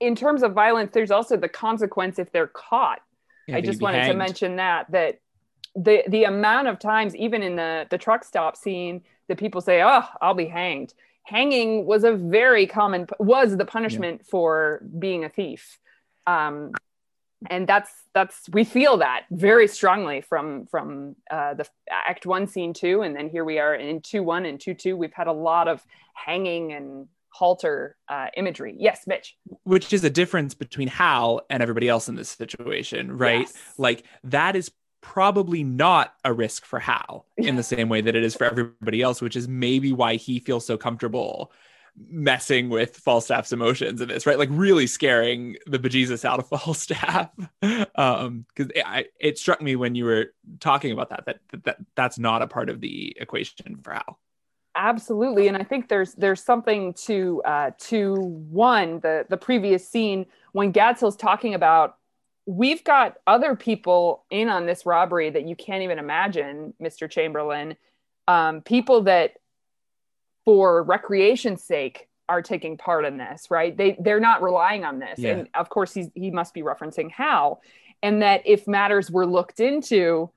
in terms of violence, there's also the consequence if they're caught. Yeah, I just wanted hanged. to mention that that the the amount of times, even in the the truck stop scene, that people say, "Oh, I'll be hanged." Hanging was a very common was the punishment yeah. for being a thief. Um, and that's that's we feel that very strongly from from uh, the act one scene two and then here we are in two one and two two we've had a lot of hanging and halter uh, imagery yes mitch which is a difference between hal and everybody else in this situation right yes. like that is probably not a risk for hal in the same way that it is for everybody else which is maybe why he feels so comfortable messing with Falstaff's emotions in this, right? Like really scaring the bejesus out of Falstaff. um, because it, it struck me when you were talking about that, that that, that that's not a part of the equation for Hal. Absolutely, and I think there's there's something to uh, to one the the previous scene when Gadshill's talking about we've got other people in on this robbery that you can't even imagine, Mr. Chamberlain. Um, people that for recreation's sake are taking part in this right they they're not relying on this yeah. and of course he's he must be referencing Hal and that if matters were looked into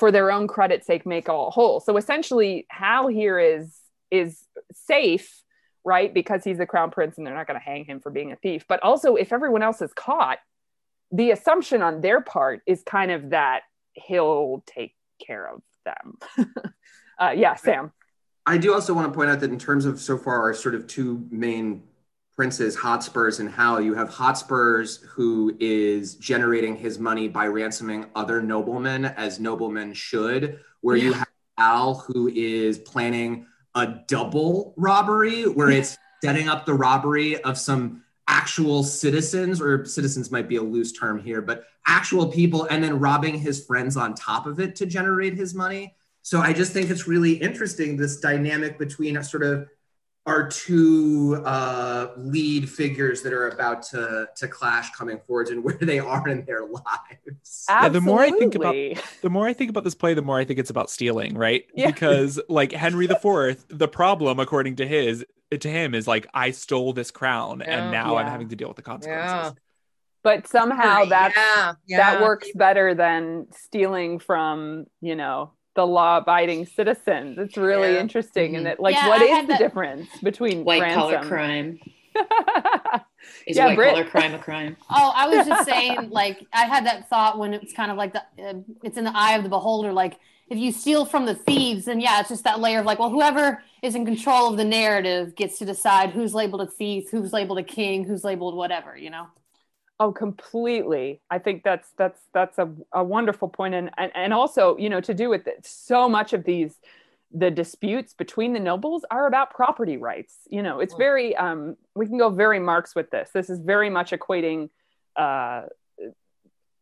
for their own credit sake make all whole. So essentially Hal here is is safe right? Because he's the crown prince and they're not going to hang him for being a thief. But also if everyone else is caught the assumption on their part is kind of that he'll take care of them. Uh, yeah sam. I do also want to point out that in terms of so far our sort of two main princes, Hotspurs and Hal. You have Hotspurs who is generating his money by ransoming other noblemen as noblemen should, where you have Hal who is planning a double robbery where it's setting up the robbery of some actual citizens, or citizens might be a loose term here, but actual people, and then robbing his friends on top of it to generate his money. So I just think it's really interesting this dynamic between a sort of our two uh, lead figures that are about to to clash coming forwards and where they are in their lives. Yeah, the more I think about the more I think about this play, the more I think it's about stealing, right? Yeah. Because like Henry the Fourth, the problem, according to his to him, is like I stole this crown Yeah. and now I'm having to deal with the consequences. but somehow that's yeah, yeah. that works better than stealing from you know the law-abiding citizens it's really Yeah. interesting and Mhm. it like Yeah, what I is had the difference between White collar crime. Is Yeah, white Brit- collar crime a crime? Oh, I was just saying, like, I had that thought when it's kind of like the, uh, it's in the eye of the beholder. Like, if you steal from the thieves, then yeah, it's just that layer of like, well, whoever is in control of the narrative gets to decide who's labeled a thief, who's labeled a king, who's labeled whatever, you know? Oh, completely. I think that's that's that's a, a wonderful point, and, and and also you know to do with it, so much of these the disputes between the nobles are about property rights. You know, it's very um, we can go very Marx with this. This is very much equating. Uh,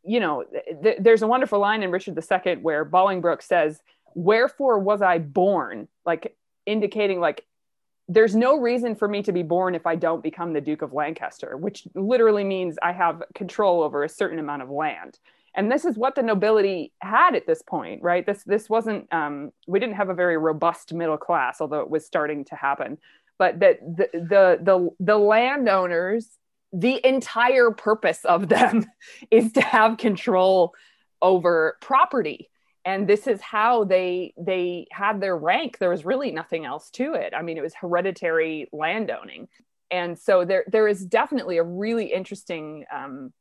you know, th- there's a wonderful line in Richard II where Bolingbroke says, "Wherefore was I born?" Like indicating like there's no reason for me to be born if I don't become the Duke of Lancaster, which literally means I have control over a certain amount of land. And this is what the nobility had at this point, right? This this wasn't um, we didn't have a very robust middle class, although it was starting to happen. But that the the the, the landowners, the entire purpose of them is to have control over property and this is how they they had their rank. There was really nothing else to it. I mean it was hereditary landowning. And so there there is definitely a really interesting um,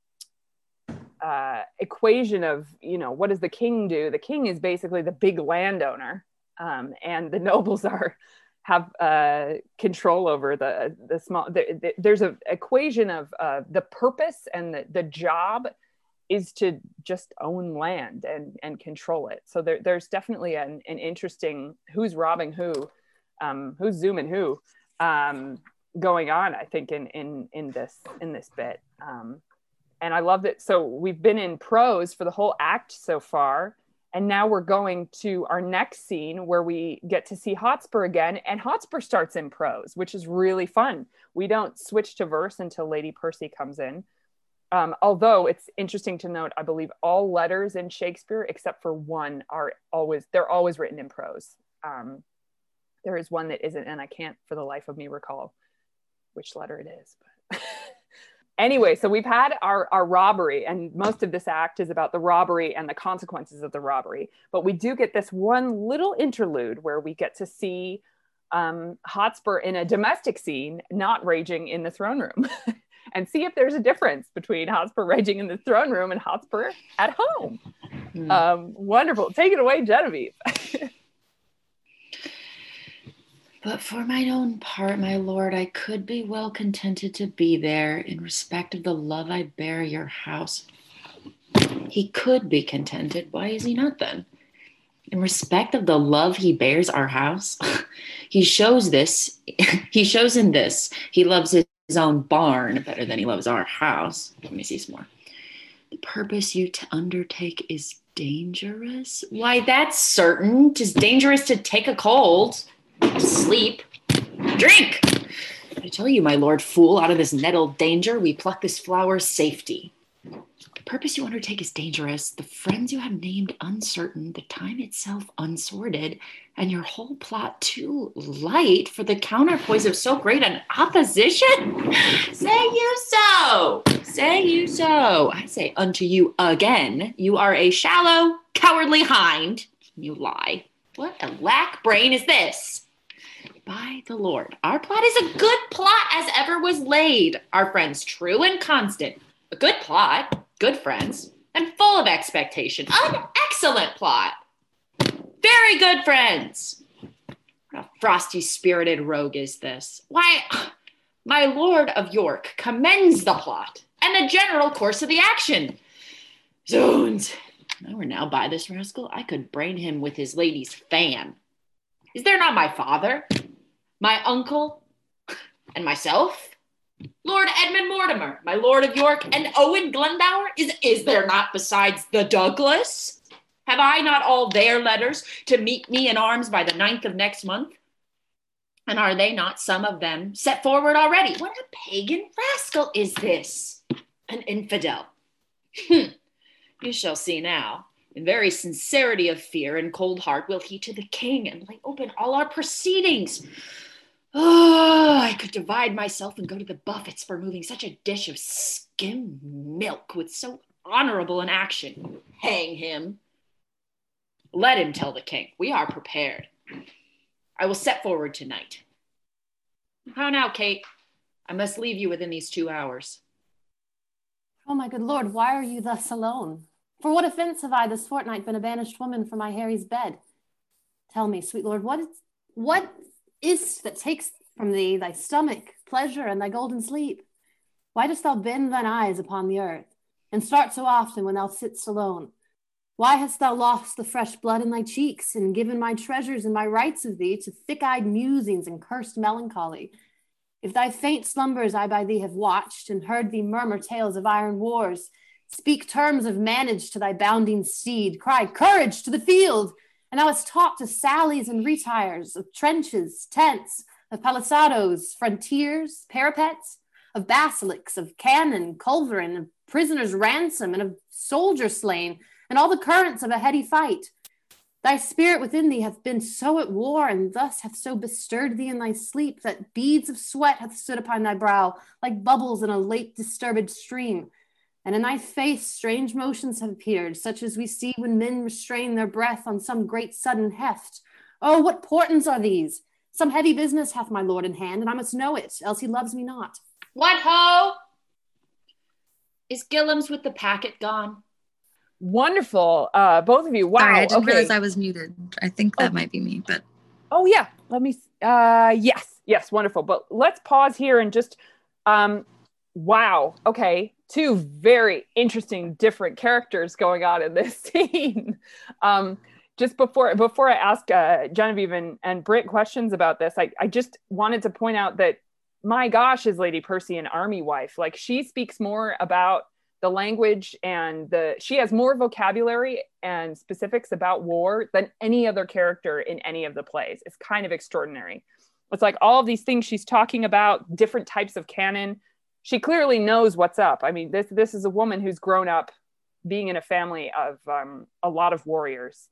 uh, equation of you know what does the king do? The king is basically the big landowner um, and the nobles are have uh, control over the the small there, there- there's a equation of uh, the purpose and the, the job is to just own land and and control it. So there, there's definitely an, an interesting who's robbing who, um, who's zooming who, um, going on. I think in in in this in this bit, um, and I love that. So we've been in prose for the whole act so far, and now we're going to our next scene where we get to see Hotspur again, and Hotspur starts in prose, which is really fun. We don't switch to verse until Lady Percy comes in um, although it's interesting to note, I believe all letters in Shakespeare, except for one, are always they're always written in prose. Um, there is one that isn't, and I can't for the life of me recall which letter it is. But anyway, so we've had our our robbery, and most of this act is about the robbery and the consequences of the robbery. But we do get this one little interlude where we get to see um, Hotspur in a domestic scene, not raging in the throne room. and see if there's a difference between Hotspur raging in the throne room and Hotspur at home. Hmm. Um, wonderful. Take it away, Genevieve. But for mine own part, my lord, I could be well contented to be there in respect of the love I bear your house. He could be contented. Why is he not then? In respect of the love he bears our house, he shows this, he shows in this, he loves his own barn better than he loves our house. Let me see some more. The purpose you to undertake is dangerous. Why, that's certain. Tis dangerous to take a cold sleep, drink. I tell you, my lord fool, out of this nettled danger, we pluck this flower's safety. The purpose you undertake is dangerous, the friends you have named uncertain, the time itself unsorted, and your whole plot too light for the counterpoise of so great an opposition? Say you so, say you so. I say unto you again, you are a shallow, cowardly hind. You lie. What a lack brain is this? By the Lord, our plot is a good plot as ever was laid. Our friends true and constant. A good plot, good friends, and full of expectation. An excellent plot. Very good friends. What a frosty spirited rogue is this? Why, My Lord of York commends the plot and the general course of the action. If I were now by this rascal, I could brain him with his lady's fan. Is there not my father, my uncle, and myself? Lord Edmund Mortimer, my Lord of York, and Owen Glendower? Is, is there not besides the Douglas? Have I not all their letters to meet me in arms by the ninth of next month? And are they not some of them set forward already? What a pagan rascal is this? An infidel. Hmm. You shall see now. In very sincerity of fear and cold heart will he to the king and lay open all our proceedings. Oh, I could divide myself and go to the buffets for moving such a dish of skim milk with so honorable an action. Hang him. Let him tell the king. We are prepared. I will set forward tonight. How now, Kate? I must leave you within these two hours. Oh, my good lord, why are you thus alone? For what offense have I this fortnight been a banished woman from my Harry's bed? Tell me, sweet lord, what is, what is that takes from thee thy stomach, pleasure, and thy golden sleep? Why dost thou bend thine eyes upon the earth, and start so often when thou sittst alone? Why hast thou lost the fresh blood in thy cheeks, and given my treasures and my rights of thee to thick eyed musings and cursed melancholy? If thy faint slumbers I by thee have watched, and heard thee murmur tales of iron wars, speak terms of manage to thy bounding steed, cry courage to the field, and thou hast taught to sallies and retires, of trenches, tents, of palisadoes, frontiers, parapets, of basilisks, of cannon, culverin, of prisoners' ransom, and of soldier slain, and all the currents of a heady fight. Thy spirit within thee hath been so at war, and thus hath so bestirred thee in thy sleep, that beads of sweat hath stood upon thy brow, like bubbles in a late disturbed stream. And in thy face strange motions have appeared, such as we see when men restrain their breath on some great sudden heft. Oh, what portents are these? Some heavy business hath my lord in hand, and I must know it, else he loves me not. What ho? Is Gilliams with the packet gone? Wonderful, uh, both of you. Wow. Sorry, I didn't okay. realize I was muted. I think that might be me, but Oh yeah, let me. Uh, yes, yes, wonderful. But let's pause here and just. Um, wow. Okay, two very interesting, different characters going on in this scene. um, just before before I ask uh, Genevieve and, and Britt questions about this, I, I just wanted to point out that my gosh, is Lady Percy an army wife? Like she speaks more about the language and the she has more vocabulary and specifics about war than any other character in any of the plays. It's kind of extraordinary. It's like all of these things she's talking about, different types of cannon. She clearly knows what's up. I mean, this this is a woman who's grown up being in a family of um, a lot of warriors.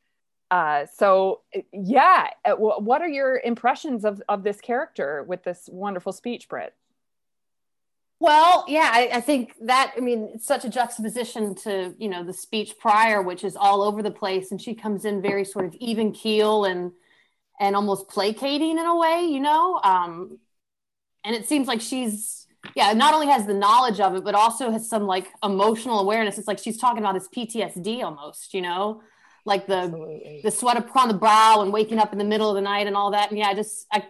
Uh, so yeah, uh, what are your impressions of of this character with this wonderful speech, Britt? Well, yeah, I, I think that, I mean, it's such a juxtaposition to, you know, the speech prior, which is all over the place. And she comes in very sort of even keel and, and almost placating in a way, you know? Um, and it seems like she's, yeah, not only has the knowledge of it, but also has some like emotional awareness. It's like she's talking about this PTSD almost, you know? Like the, Absolutely. the sweat upon the brow and waking up in the middle of the night and all that. And yeah, I just, I,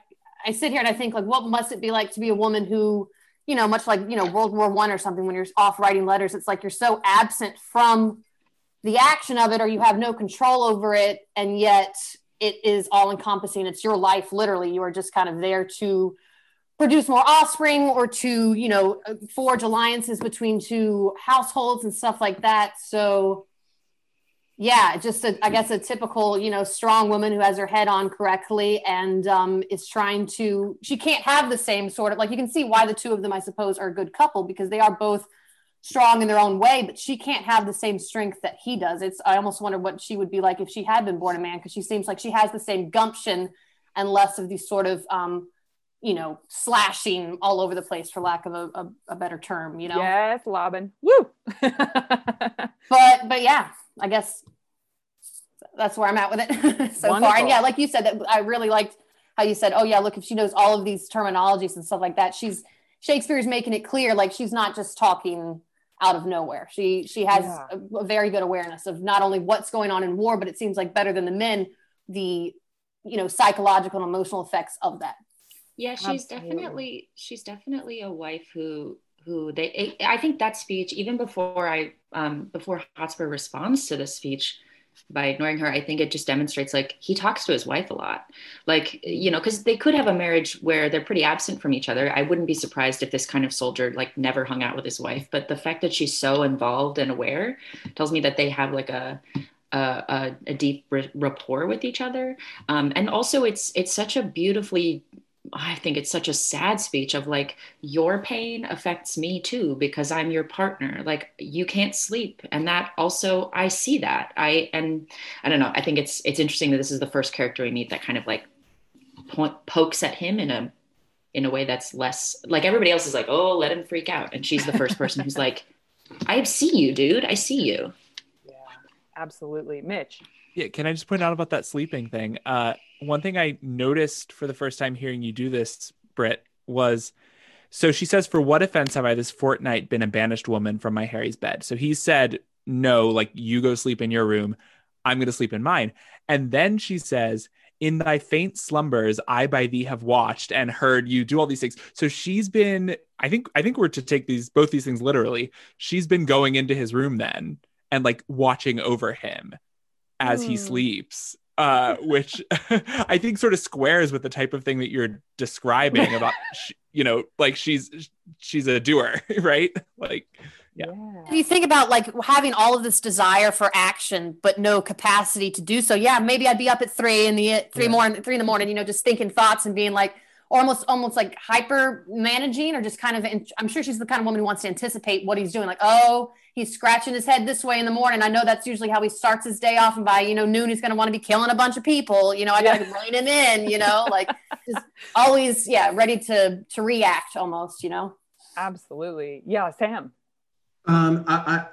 I sit here and I think like, what must it be like to be a woman who, you know, much like, you know, World War One or something, when you're off writing letters, it's like you're so absent from the action of it or you have no control over it. And yet it is all encompassing. It's your life, literally. You are just kind of there to produce more offspring or to, you know, forge alliances between two households and stuff like that. So, yeah, just a, I guess a typical, you know, strong woman who has her head on correctly and um, is trying to. She can't have the same sort of like you can see why the two of them, I suppose, are a good couple because they are both strong in their own way, but she can't have the same strength that he does. It's I almost wonder what she would be like if she had been born a man because she seems like she has the same gumption and less of these sort of um, you know, slashing all over the place for lack of a, a, a better term, you know. Yes, Lobbin. Woo! But but yeah, I guess that's where I'm at with it so far. And yeah, like you said, that I really liked how you said, "Oh yeah, look, if she knows all of these terminologies and stuff like that, she's Shakespeare's making it clear, like she's not just talking out of nowhere. She she has Yeah. a, a very good awareness of not only what's going on in war, but it seems like better than the men, the you know psychological and emotional effects of that. Yeah, she's Absolutely. definitely she's definitely a wife who who they I think that speech even before I um before Hotspur responds to the speech by ignoring her, I think it just demonstrates like he talks to his wife a lot. Like, you know, because they could have a marriage where they're pretty absent from each other. I wouldn't be surprised if this kind of soldier like never hung out with his wife. But the fact that she's so involved and aware tells me that they have like a a, a, deep rapport with each other. Um, and also, it's it's such a beautifully I think it's such a sad speech of like your pain affects me too because I'm your partner. Like you can't sleep, and that also I see that. I and I don't know. I think it's it's interesting that this is the first character we meet that kind of like po- pokes at him in a in a way that's less like everybody else is like, oh, let him freak out, and she's the first person who's like, I see you, dude. I see you. Yeah, absolutely. Mitch. Yeah, can I just point out about that sleeping thing? Uh, one thing I noticed for the first time hearing you do this, Britt, was so she says, For what offense have I this fortnight been a banished woman from my Harry's bed? So he said, No, like you go sleep in your room. I'm going to sleep in mine. And then she says, In thy faint slumbers, I by thee have watched and heard you do all these things. So she's been, I think, I think we're to take these, both these things literally. She's been going into his room then and like watching over him as he Hmm. sleeps uh which i think sort of squares with the type of thing that you're describing about sh- you know like she's she's a doer right? Like yeah. If you think about like having all of this desire for action but no capacity to do so, yeah, maybe I'd be up at three in the three morning, three in the morning, you know, just thinking thoughts and being like, or almost, almost like hyper managing, or just kind of. I'm sure she's the kind of woman who wants to anticipate what he's doing. Like, oh, he's scratching his head this way in the morning. I know that's usually how he starts his day off, and by you know noon he's going to want to be killing a bunch of people. You know, I got to rein him in. You know, like just always, yeah, ready to to react almost. You know. Absolutely. Yeah, Sam. Um, I,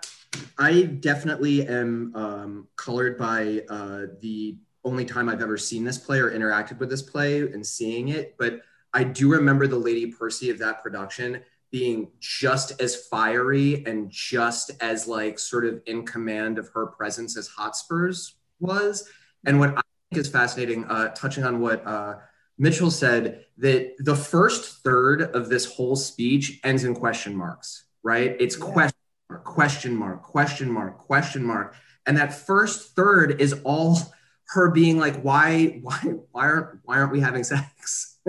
I, I definitely am um, colored by uh, the only time I've ever seen this play or interacted with this play and seeing it. But I do remember the Lady Percy of that production being just as fiery and just as like sort of in command of her presence as Hotspurs was. And what I think is fascinating, uh, touching on what uh, Mitchell said, that the first third of this whole speech ends in question marks, right? It's question mark, question mark, question mark, question mark. And that first third is all her being like, why, why, why aren't, why aren't we having sex?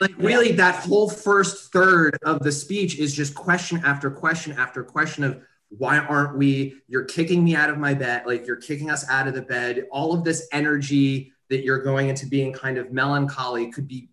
like really that whole first third of the speech is just question after question after question of why aren't we you're kicking me out of my bed like you're kicking us out of the bed. All of this energy that you're going into being kind of melancholy could be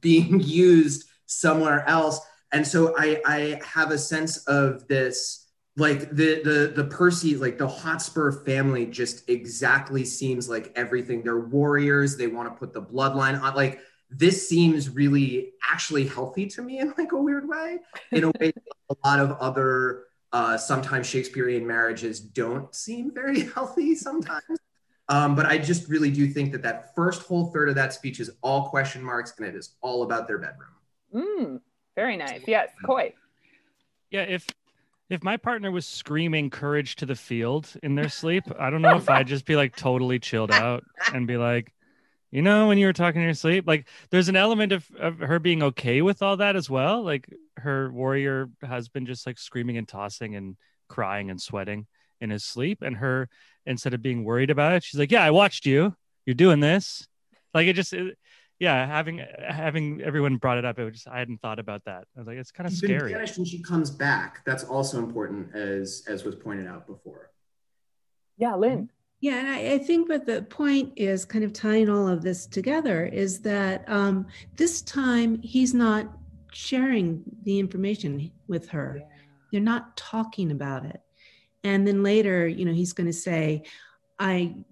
being used somewhere else. And so i i have a sense of this like the the the percy like the hotspur family just exactly seems like everything. They're warriors. They want to put the bloodline on like this seems really actually healthy to me in like a weird way. In a way a lot of other uh, sometimes shakespearean marriages don't seem very healthy sometimes. Um, but i just really do think that that first whole third of that speech is all question marks and it is all about their bedroom. Mm, very nice. Yes, Coy. Yeah, if if my partner was screaming courage to the field in their sleep, I don't know if I'd just be like totally chilled out and be like, you know, when you were talking in your sleep, like there's an element of, of her being okay with all that as well. Like her warrior husband just like screaming and tossing and crying and sweating in his sleep. And her, instead of being worried about it, she's like, Yeah, I watched you. You're doing this. Like it just it, yeah, having having everyone brought it up, it was just I hadn't thought about that. I was like, it's kind of She's been banished and she comes back that's also important as as was pointed out before Yeah, Lynn. Yeah, and I, I think that the point is kind of tying all of this together is that um, this time he's not sharing the information with her. They're not talking about it. And then later, you know, he's going to say, I'm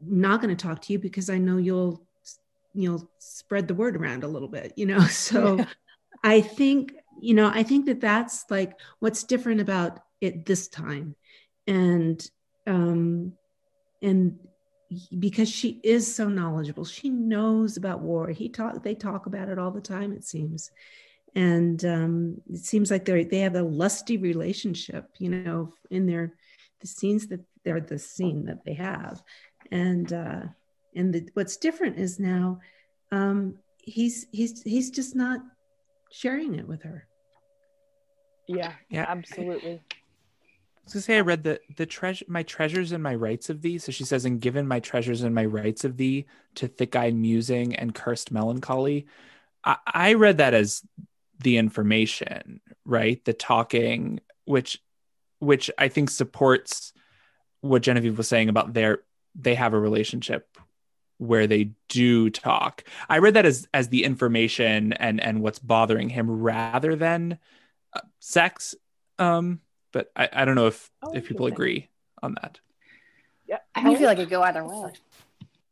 not going to talk to you because I know you'll you'll spread the word around a little bit, you know. So I think, you know, I think that that's like what's different about it this time. And um and because she is so knowledgeable she knows about war he talk they talk about it all the time it seems and um, it seems like they they have a lusty relationship you know in their the scenes that they're the scene that they have and uh and the, what's different is now um he's he's he's just not sharing it with her. Yeah, Yeah. absolutely. I was gonna say I read the the treasure my treasures and my rights of thee. So she says, and given my treasures and my rights of thee to thick-eyed musing and cursed melancholy. I, I read that as the information, right? The talking, which which I think supports what Genevieve was saying about their they have a relationship where they do talk. I read that as as the information and and what's bothering him rather than uh, sex. Um, but I, I don't know if Oh, if people agree on that. Yeah. I feel like it go either way.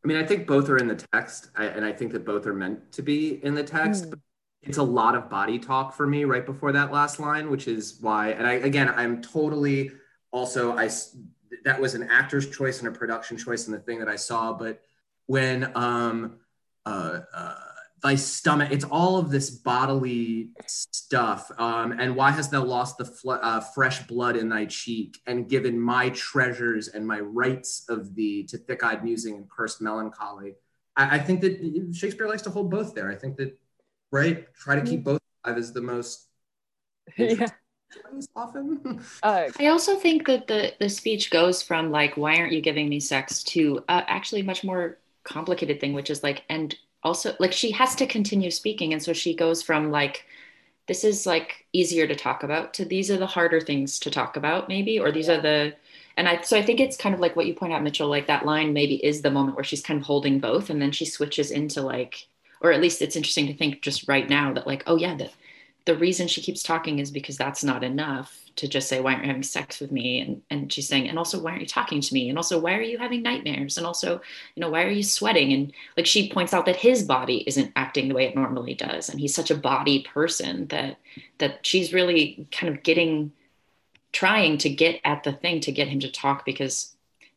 I mean, I think both are in the text, I, and I think that both are meant to be in the text. Mm. But it's a lot of body talk for me right before that last line, which is why. And I again, I'm totally also I that was an actor's choice and a production choice and the thing that I saw. But when um uh, uh thy stomach, it's all of this bodily stuff. Um, and why hast thou lost the fl- uh, fresh blood in thy cheek and given my treasures and my rights of thee to thick-eyed musing and cursed melancholy? I, I think that Shakespeare likes to hold both there. I think that, right? Try to keep both alive is the most yeah. often. Uh, I also think that the the speech goes from like why aren't you giving me sex to uh, actually much more complicated thing which is like and also like she has to continue speaking. And so she goes from like this is like easier to talk about to these are the harder things to talk about maybe or these are the and I so I think it's kind of like what you point out Mitchell like that line maybe is the moment where she's kind of holding both and then she switches into like or at least it's interesting to think just right now that like oh yeah the the reason she keeps talking is because that's not enough to just say why aren't you having sex with me? And and she's saying and also why aren't you talking to me? And also why are you having nightmares? And also you know why are you sweating? And like she points out that his body isn't acting the way it normally does and he's such a body person that that she's really kind of getting trying to get at the thing to get him to talk because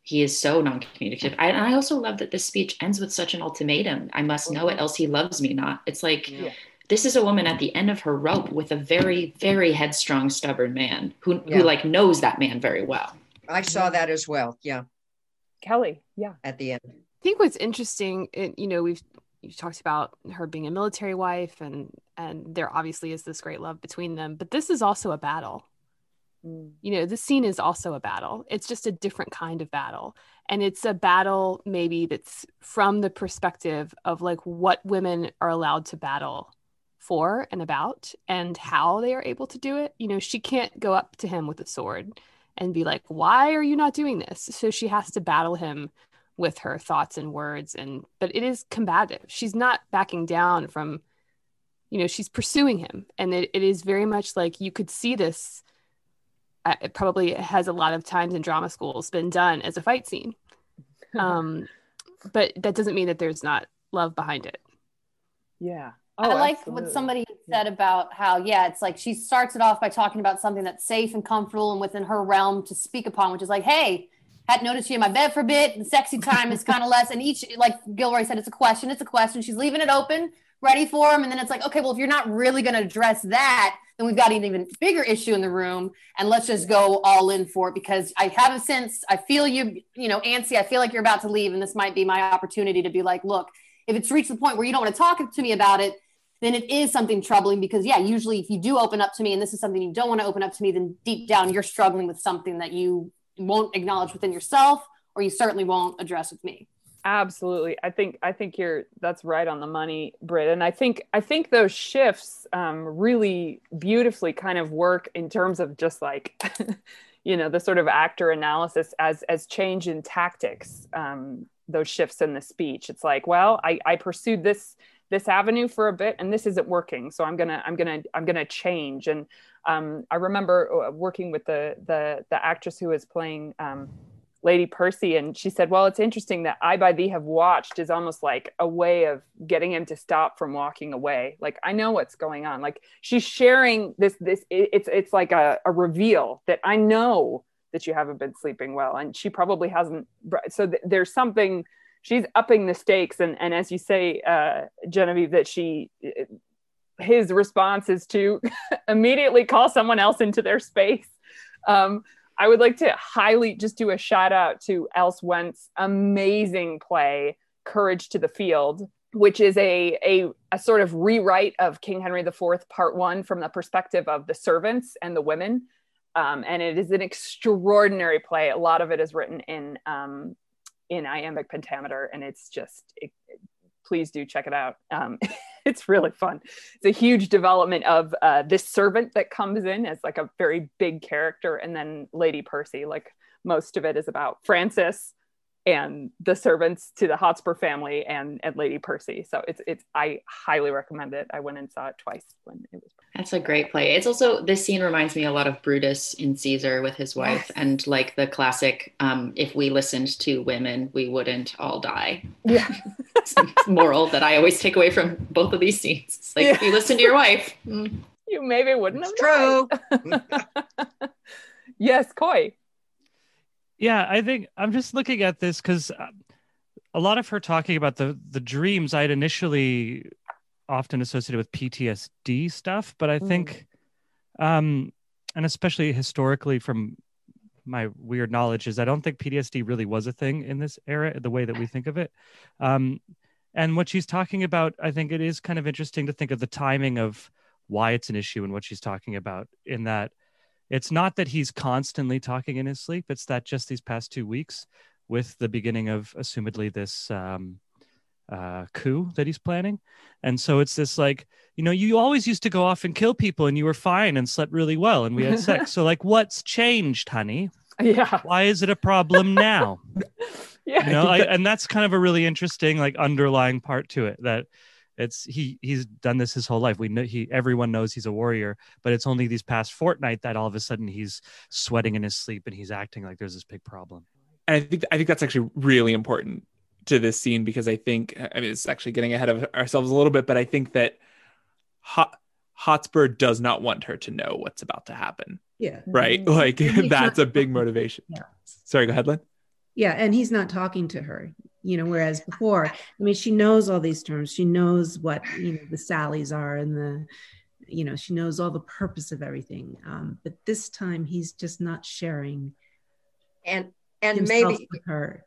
he is so non-communicative. I, and i also love that this speech ends with such an ultimatum. I must know it mm-hmm. else he loves me not. It's like Yeah. This is a woman at the end of her rope with a very very headstrong stubborn man who Yeah. who like knows that man very well I saw that as well. Yeah, Kelly, yeah. at the end. I think what's interesting, it, you know, we've you talked about her being a military wife, and and there obviously is this great love between them, but this is also a battle. Mm. You know, this scene is also a battle. It's just a different kind of battle, and it's a battle maybe that's from the perspective of like what women are allowed to battle for and about, and how they are able to do it. You know, she can't go up to him with a sword and be like, "Why are you not doing this?" So she has to battle him with her thoughts and words and but it is combative she's not backing down from you know she's pursuing him and it, it is very much like you could see this uh, it probably has a lot of times in drama schools been done as a fight scene um but that doesn't mean that there's not love behind it Yeah. I Oh, like absolutely. what somebody said about how, yeah, it's like she starts it off by talking about something that's safe and comfortable and within her realm to speak upon, which is like, hey, hadn't noticed you in my bed for a bit. The sexy time is kind of less. And each, like Gilroy said, it's a question. It's a question. She's leaving it open, ready for him. And then it's like, okay, well, if you're not really going to address that, then we've got an even bigger issue in the room. And let's just go all in for it because I have a sense, I feel you, you know, antsy. I feel like you're about to leave. And this might be my opportunity to be like, look, if it's reached the point where you don't want to talk to me about it, then it is something troubling because yeah usually if you do open up to me and this is something you don't want to open up to me then deep down you're struggling with something that you won't acknowledge within yourself or you certainly won't address with me. Absolutely. I think i think you're that's right on the money Britt and i think i think those shifts um, really beautifully kind of work in terms of just like you know the sort of actor analysis as as change in tactics um, those shifts in the speech. It's like well i i pursued this this avenue for a bit and this isn't working so i'm gonna i'm gonna i'm gonna change and um, i remember uh, working with the the the actress who was playing um, Lady Percy, and she said, "Well, it's interesting that I by thee have watched is almost like a way of getting him to stop from walking away. Like I know what's going on. Like she's sharing this. This it's it's like a, a reveal that I know that you haven't been sleeping well, and she probably hasn't. So th- there's something. She's upping the stakes, and and as you say, uh, Genevieve, that she." His response is to immediately call someone else into their space. Um, I would like to highly just do a shout out to Else Wentz' amazing play, Courage to the Field, which is a, a a sort of rewrite of King Henry IV Part One from the perspective of the servants and the women. Um, and it is an extraordinary play. A lot of it is written in um, in iambic pentameter, and it's just it, please do check it out. Um, it's really fun. It's a huge development of uh, this servant that comes in as like a very big character, and then Lady Percy. Like most of it is about Francis and the servants to the Hotspur family and, and Lady Percy. So it's it's I highly recommend it. I went and saw it twice when it was. That's a great play. It's also this scene reminds me a lot of Brutus in Caesar with his wife, yes. and like the classic, um, "If we listened to women, we wouldn't all die." Yeah, moral that I always take away from both of these scenes. It's like yeah. if you listen to your wife, mm. you maybe wouldn't it's have true. yes, Coy yeah i think i'm just looking at this because uh, a lot of her talking about the the dreams i'd initially often associated with ptsd stuff but i think mm. um and especially historically from my weird knowledge is i don't think ptsd really was a thing in this era the way that we think of it um and what she's talking about i think it is kind of interesting to think of the timing of why it's an issue and what she's talking about in that it's not that he's constantly talking in his sleep it's that just these past two weeks with the beginning of assumedly this um, uh, coup that he's planning. And so it's this like you know you always used to go off and kill people and you were fine and slept really well and we had sex. So like what's changed honey? Yeah. Why is it a problem now? Yeah you know I, and that's kind of a really interesting like underlying part to it that it's he he's done this his whole life. We know he everyone knows he's a warrior, but it's only these past fortnight that all of a sudden he's sweating in his sleep and he's acting like there's this big problem. And I think I think that's actually really important to this scene because I think I mean it's actually getting ahead of ourselves a little bit, but I think that Hot, Hotspur does not want her to know what's about to happen. Yeah. Right. Like that's a big motivation. Yeah. Sorry, go ahead, Lynn. Yeah, and he's not talking to her you know whereas before i mean she knows all these terms. She knows what you know the sallies are and the you know she knows all the purpose of everything. Um, but this time he's just not sharing and and maybe her.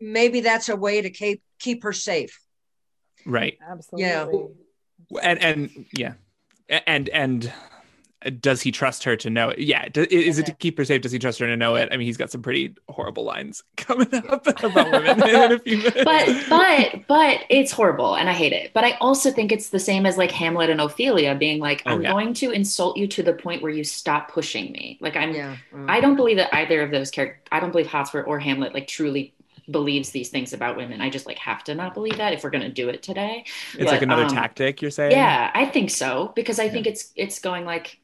maybe that's a way to keep keep her safe. Right. Absolutely. Yeah. And and yeah. And and does he trust her to know it? Yeah. Is it to keep her safe? Does he trust her to know it? I mean, he's got some pretty horrible lines coming up about women in a few minutes. But, but, but it's horrible and I hate it. But I also think it's the same as like Hamlet and Ophelia being like, oh, I'm yeah. going to insult you to the point where you stop pushing me. Like, I'm, yeah. mm. I don't believe that either of those characters, I don't believe Hotspur or Hamlet like truly believes these things about women. I just like have to not believe that if we're going to do it today. It's but, like another um, tactic you're saying? Yeah, I think so because I yeah. think it's it's going like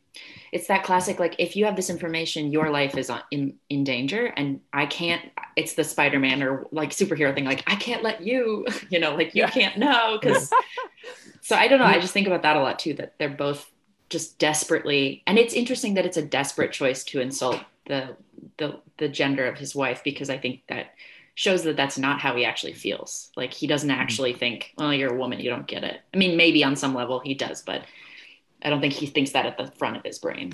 it's that classic like if you have this information your life is in in danger and i can't it's the spider-man or like superhero thing like i can't let you you know like you yeah. can't know because so i don't know i just think about that a lot too that they're both just desperately and it's interesting that it's a desperate choice to insult the the the gender of his wife because i think that shows that that's not how he actually feels like he doesn't mm-hmm. actually think well you're a woman you don't get it i mean maybe on some level he does but I don't think he thinks that at the front of his brain.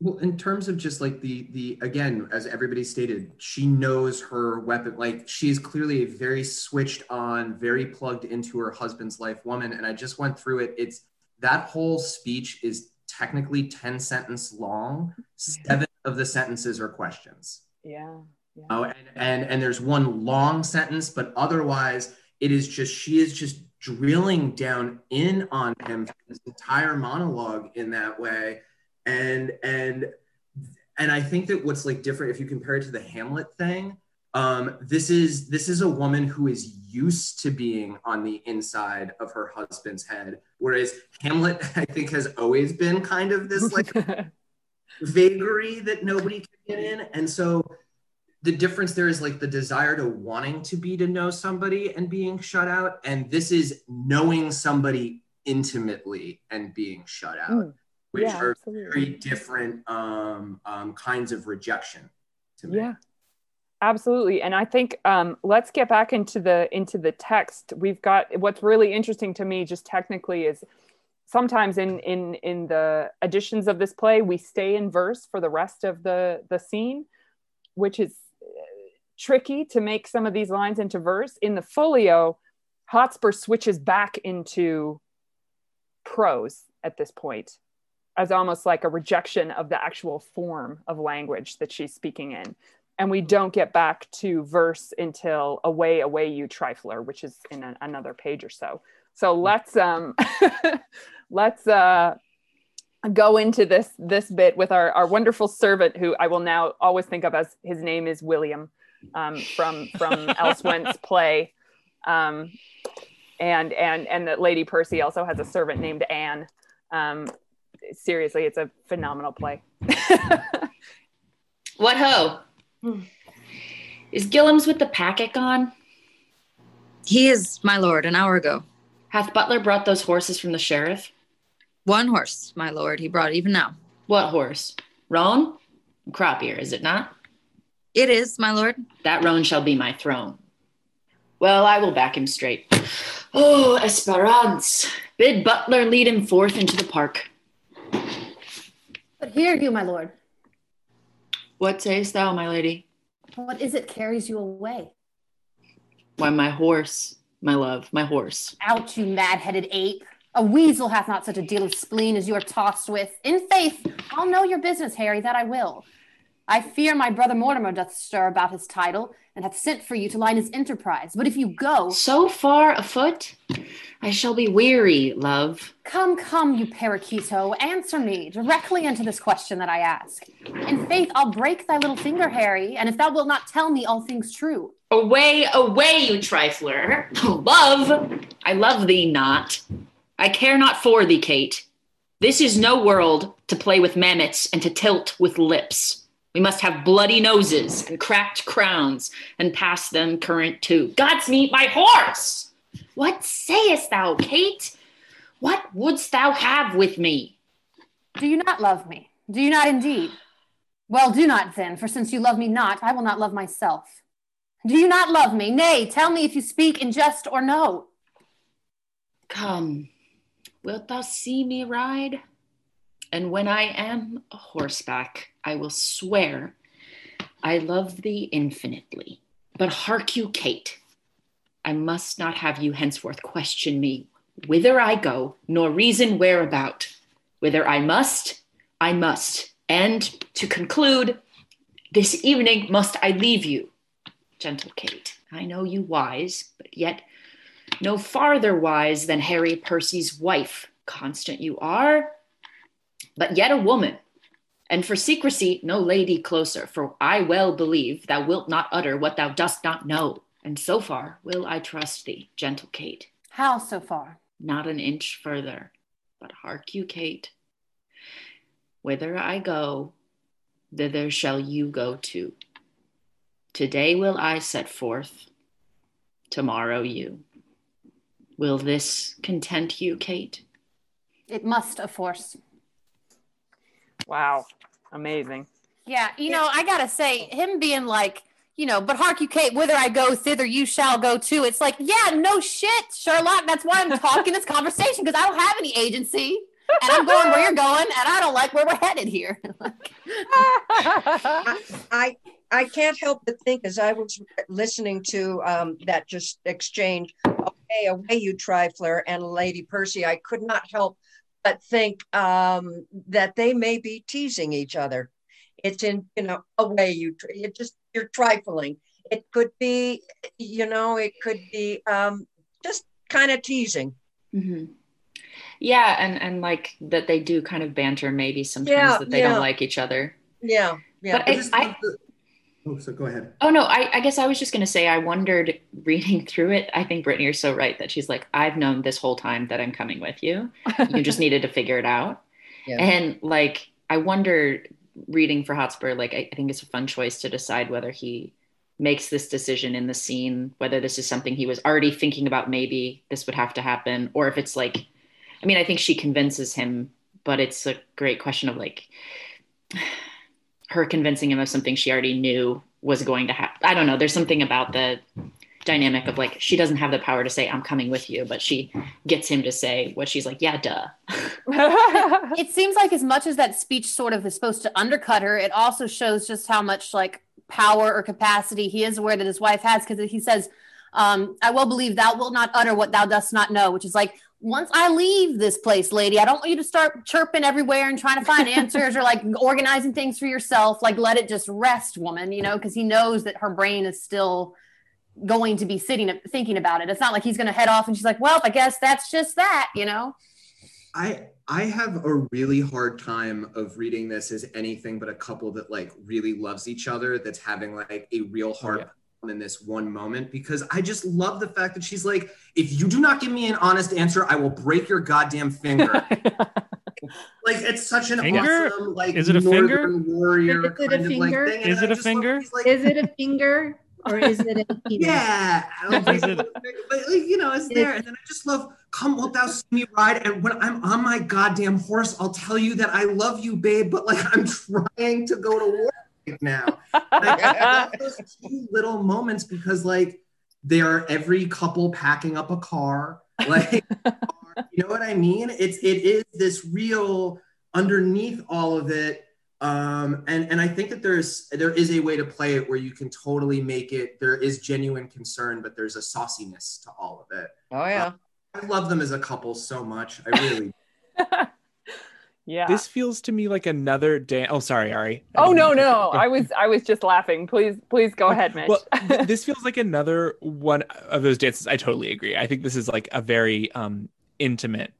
Well, in terms of just like the the again, as everybody stated, she knows her weapon. Like she is clearly a very switched on, very plugged into her husband's life woman. And I just went through it. It's that whole speech is technically 10 sentence long. Seven of the sentences are questions. Yeah. yeah. Oh, and, and and there's one long sentence, but otherwise it is just she is just drilling down in on him this entire monologue in that way. And and and i think that what's like different if you compare it to the hamlet thing um, this is this is a woman who is used to being on the inside of her husband's head whereas hamlet i think has always been kind of this like vagary that nobody can get in. And so the difference there is like the desire to wanting to be to know somebody and being shut out and this is knowing somebody intimately and being shut out mm, which yeah, are absolutely. very different um, um, kinds of rejection to me. Yeah. Absolutely and i think um, let's get back into the into the text. We've got what's really interesting to me just technically is sometimes in in in the editions of this play we stay in verse for the rest of the the scene which is tricky to make some of these lines into verse. In the folio, Hotspur switches back into prose at this point as almost like a rejection of the actual form of language that she's speaking in. And we don't get back to verse until away, away, you trifler, which is in a, another page or so. So let's um let's uh go into this this bit with our, our wonderful servant who I will now always think of as his name is William um, from from Elsewent's play. Um, and and and that Lady Percy also has a servant named Anne. Um, seriously, it's a phenomenal play. What ho? Is Gilliams with the packet gone? He is, my lord, an hour ago. Hath Butler brought those horses from the sheriff? One horse, my lord, he brought even now. What horse? Roan? Crop ear, is it not? It is, my lord. That roan shall be my throne. Well, I will back him straight. Oh, Esperance, bid Butler lead him forth into the park. But hear you, my lord. What sayest thou, my lady? What is it carries you away? Why, my horse, my love, my horse. Out, you mad-headed ape. A weasel hath not such a deal of spleen as you are tossed with. In faith, I'll know your business, Harry, that I will. I fear my brother Mortimer doth stir about his title, and hath sent for you to line his enterprise. But if you go, So far afoot? I shall be weary, love. come, come, you paraquito, answer me directly unto this question that I ask. In faith, I'll break thy little finger, Harry, and if thou wilt not tell me all things true. Away, away, you trifler. Love, I love thee not. I care not for thee, Kate. This is no world to play with mammets and to tilt with lips. We must have bloody noses and cracked crowns and pass them current too. God's meat, my horse! What sayest thou, Kate? What wouldst thou have with me? Do you not love me? Do you not indeed? Well, do not then, for since you love me not, I will not love myself. Do you not love me? Nay, tell me if you speak in jest or no. Come, wilt thou see me ride? And when I am a horseback, I will swear I love thee infinitely. But hark you, Kate, I must not have you henceforth question me whither I go, nor reason whereabout. Whither I must, I must. And to conclude, this evening must I leave you, gentle Kate. I know you wise, but yet no farther wise than Harry Percy's wife. Constant you are, but yet a woman. And for secrecy, no lady closer, for I well believe thou wilt not utter what thou dost not know. And so far will I trust thee, gentle Kate. How so far? Not an inch further. But hark you, Kate. Whither I go, thither shall you go too. Today will I set forth, tomorrow you. Will this content you, Kate? It must, of course. Wow, amazing. Yeah, you know, I gotta say, him being like, you know, but hark you, Kate, whither I go, thither you shall go too. It's like, yeah, no shit, Sherlock. That's why I'm talking this conversation because I don't have any agency. And I'm going where you're going, and I don't like where we're headed here. I I can't help but think as I was listening to um, that just exchange, away, away, you trifler and Lady Percy, I could not help but think um, that they may be teasing each other. It's in you know a way you it just you're trifling. It could be you know it could be um, just kind of teasing. Mm-hmm. Yeah, and and like that they do kind of banter maybe sometimes Yeah, that they yeah. don't like each other. Yeah, yeah. But I, I, Oh, so go ahead. oh no, I, I guess I was just gonna say I wondered reading through it. I think Brittany, you're so right that she's like, I've known this whole time that I'm coming with you. You just needed to figure it out. Yeah. And like I wonder reading for Hotspur, like I, I think it's a fun choice to decide whether he makes this decision in the scene, whether this is something he was already thinking about maybe this would have to happen, or if it's like I mean, I think she convinces him, but it's a great question of like her convincing him of something she already knew was going to happen. I don't know. There's something about the dynamic of like she doesn't have the power to say I'm coming with you, but she gets him to say what she's like, yeah, duh. it seems like as much as that speech sort of is supposed to undercut her, it also shows just how much like power or capacity he is aware that his wife has because he says, um, I will believe thou wilt not utter what thou dost not know, which is like, once I leave this place, lady, I don't want you to start chirping everywhere and trying to find answers or like organizing things for yourself. Like, let it just rest, woman, you know, because he knows that her brain is still going to be sitting thinking about it. It's not like he's going to head off and she's like, well, I guess that's just that, you know? I I have a really hard time of reading this as anything but a couple that like really loves each other that's having like a real oh, hard yeah. Problem in this one moment because I just love the fact that she's like if you do not give me an honest answer I will break your goddamn finger. like it's such an Finger? awesome like Is it a finger? warrior Is it a kind of like finger? thing. Is it a finger? he's like, Is it a finger or is it a penis? yeah, I don't Is think it- but like, you know, it's there. And then I just love, come wilt thou see me ride? And when I'm on my goddamn horse, I'll tell you that I love you, babe, but like I'm trying to go to war right now. I those two little moments because like they are every couple packing up a car. Like you know what I mean? It's it is this real underneath all of it um and and i think that there's there is a way to play it where you can totally make it there is genuine concern but there's a sauciness to all of it Oh yeah. i love them as a couple so much i really yeah. This feels to me like another day. Oh, sorry, Ari. I oh no, no. I was I was just laughing. Please, please go ahead, Mitch. Well, th- this feels like another one of those dances. I totally agree. I think this is like a very um intimate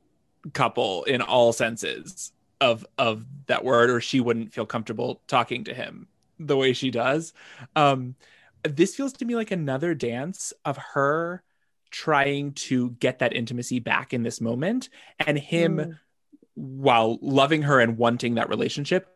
couple in all senses of of that word, or she wouldn't feel comfortable talking to him the way she does. Um, this feels to me like another dance of her trying to get that intimacy back in this moment, and him Mm. While loving her and wanting that relationship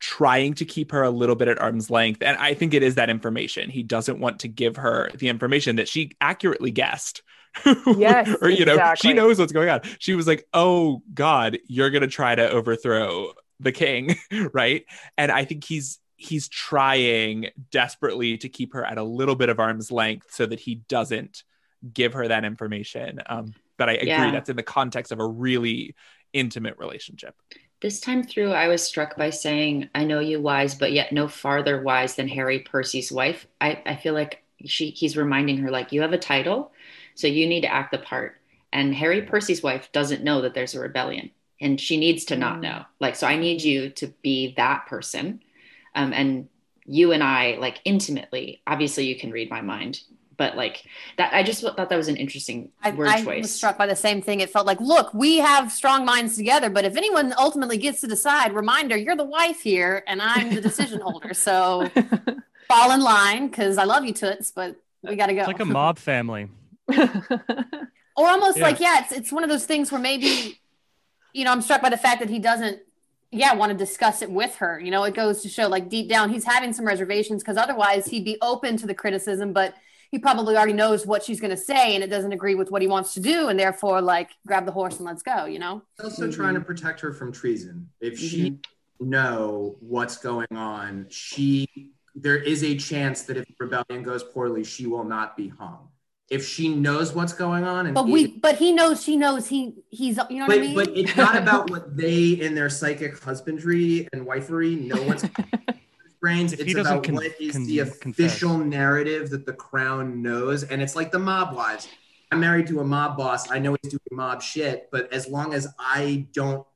trying to keep her a little bit at arm's length. And i think it is that information. He doesn't want to give her the information that she accurately guessed. Yes, or you know she knows what's going on. She was like oh god you're going to try to overthrow the king right? And i think he's he's trying desperately to keep her at a little bit of arm's length so that he doesn't give her that information. Um but i agree Yeah. that's in the context of a really intimate relationship This time through, I was struck by saying, I know you wise, but yet no farther wise than Harry Percy's wife. I, I feel like she he's reminding her, like, you have a title, so you need to act the part. And Harry Percy's wife doesn't know that there's a rebellion. And she needs to not Mm. know. Like, so I need you to be that person. Um, and you and I, like intimately, obviously you can read my mind. But like that I just thought that was an interesting I, word I choice. was struck by the same thing. It felt like, look, we have strong minds together, but if anyone ultimately gets to decide, reminder, you're the wife here and I'm the decision holder. So fall in line because I love you, Toots, but we got to go. It's like a mob family. or almost Yeah. like, yeah, it's, it's one of those things where maybe, you know, I'm struck by the fact that he doesn't, yeah, want to discuss it with her. You know, it goes to show like deep down, he's having some reservations because otherwise he'd be open to the criticism, but he probably already knows what she's going to say and it doesn't agree with what he wants to do. And therefore, like, grab the horse and let's go, you know? also trying to protect her from treason if she mm-hmm. know what's going on she there is a chance that if the rebellion goes poorly she will not be hung if she knows what's going on and But we, but he knows, she knows he, he's, you know what but, I mean? but it's not about what they in their psychic husbandry and wifery know what's brains. If It's he doesn't about con- what is con- the confess. official narrative that the crown knows. And it's like the mob wives. I'm married to a mob boss. I know he's doing mob shit, but as long as I don't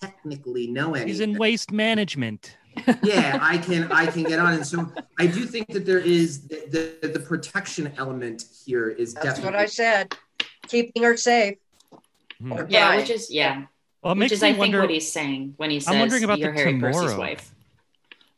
technically know anything, He's in waste management. yeah, I can I can get on. And so I do think that there is the the, the protection element here is That's definitely what I said. Keeping her safe. Hmm. Yeah, which is yeah. Well, which is me I think what he's saying when he says I'm wondering about you're the Harry Percy's wife.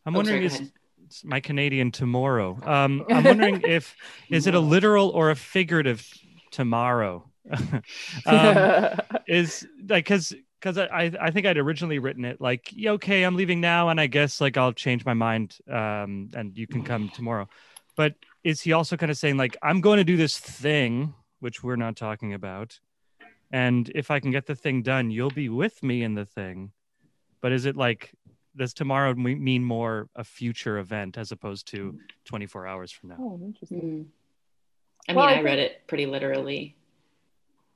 I'm Oh, wondering sorry, is my Canadian tomorrow. Um, I'm wondering if is it a literal or a figurative tomorrow? um, is like because because I I think I'd originally written it like yeah, okay I'm leaving now and I guess like I'll change my mind um and you can come tomorrow, but is he also kind of saying like I'm going to do this thing which we're not talking about, and if I can get the thing done you'll be with me in the thing, but is it like does tomorrow me- mean more a future event as opposed to 24 hours from now? oh, interesting. Mm. I Well, mean, I I read it pretty literally.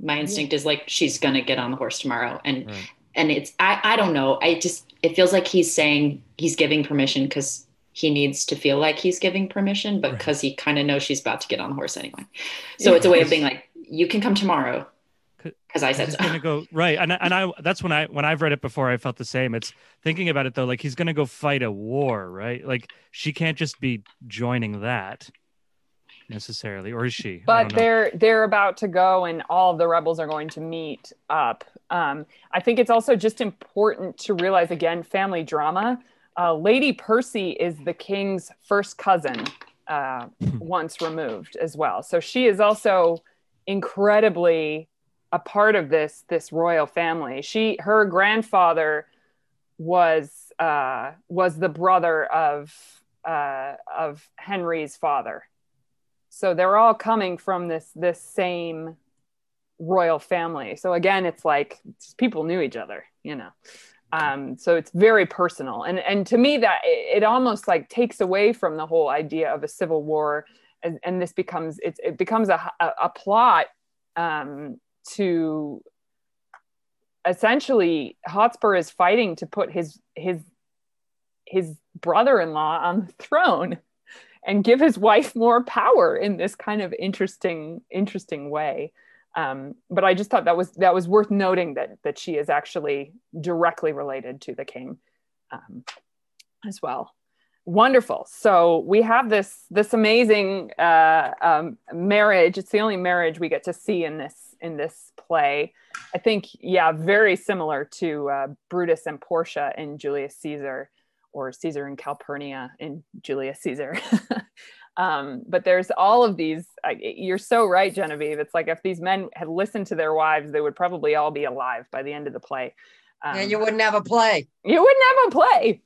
My instinct is like she's gonna get on the horse tomorrow, and Right. and it's I I don't know. I just it feels like he's saying he's giving permission because he needs to feel like he's giving permission, but because he kind of knows she's about to get on the horse anyway. So it's a way of being like, you can come tomorrow because I said he's so. gonna go right and I- and I that's when I when I've read it before I felt the same. It's thinking about it though, like he's gonna go fight a war, right? Like she can't just be joining that necessarily, or is she? But they're they're about to go and all of the rebels are going to meet up um, i think it's also just important to realize again family drama uh, lady percy is the king's first cousin uh, once removed as well so she is also incredibly a part of this this royal family. She her grandfather was uh, was the brother of uh, of henry's father. So they're all coming from this this same royal family. So again it's like people knew each other you know? Um, so it's very personal. And and to me that it, it almost like takes away from the whole idea of a civil war and, and this becomes it's, it becomes a, a, a plot um, to essentially hotspur is fighting to put his his his brother-in-law on the throne and give his wife more power in this kind of interesting interesting way. Um, but i just thought that was that was worth noting that that she is actually directly related to the king um, as well. Wonderful. So we have this this amazing uh, um, marriage. It's the only marriage we get to see in this in this play i think yeah very similar to uh, brutus and portia in julius caesar or Caesar and Calpurnia in Julius Caesar. um, but there's all of these. I, you're so right, Genevieve. It's like if these men had listened to their wives, they would probably all be alive by the end of the play. Um, and you wouldn't have a play. you wouldn't have a play.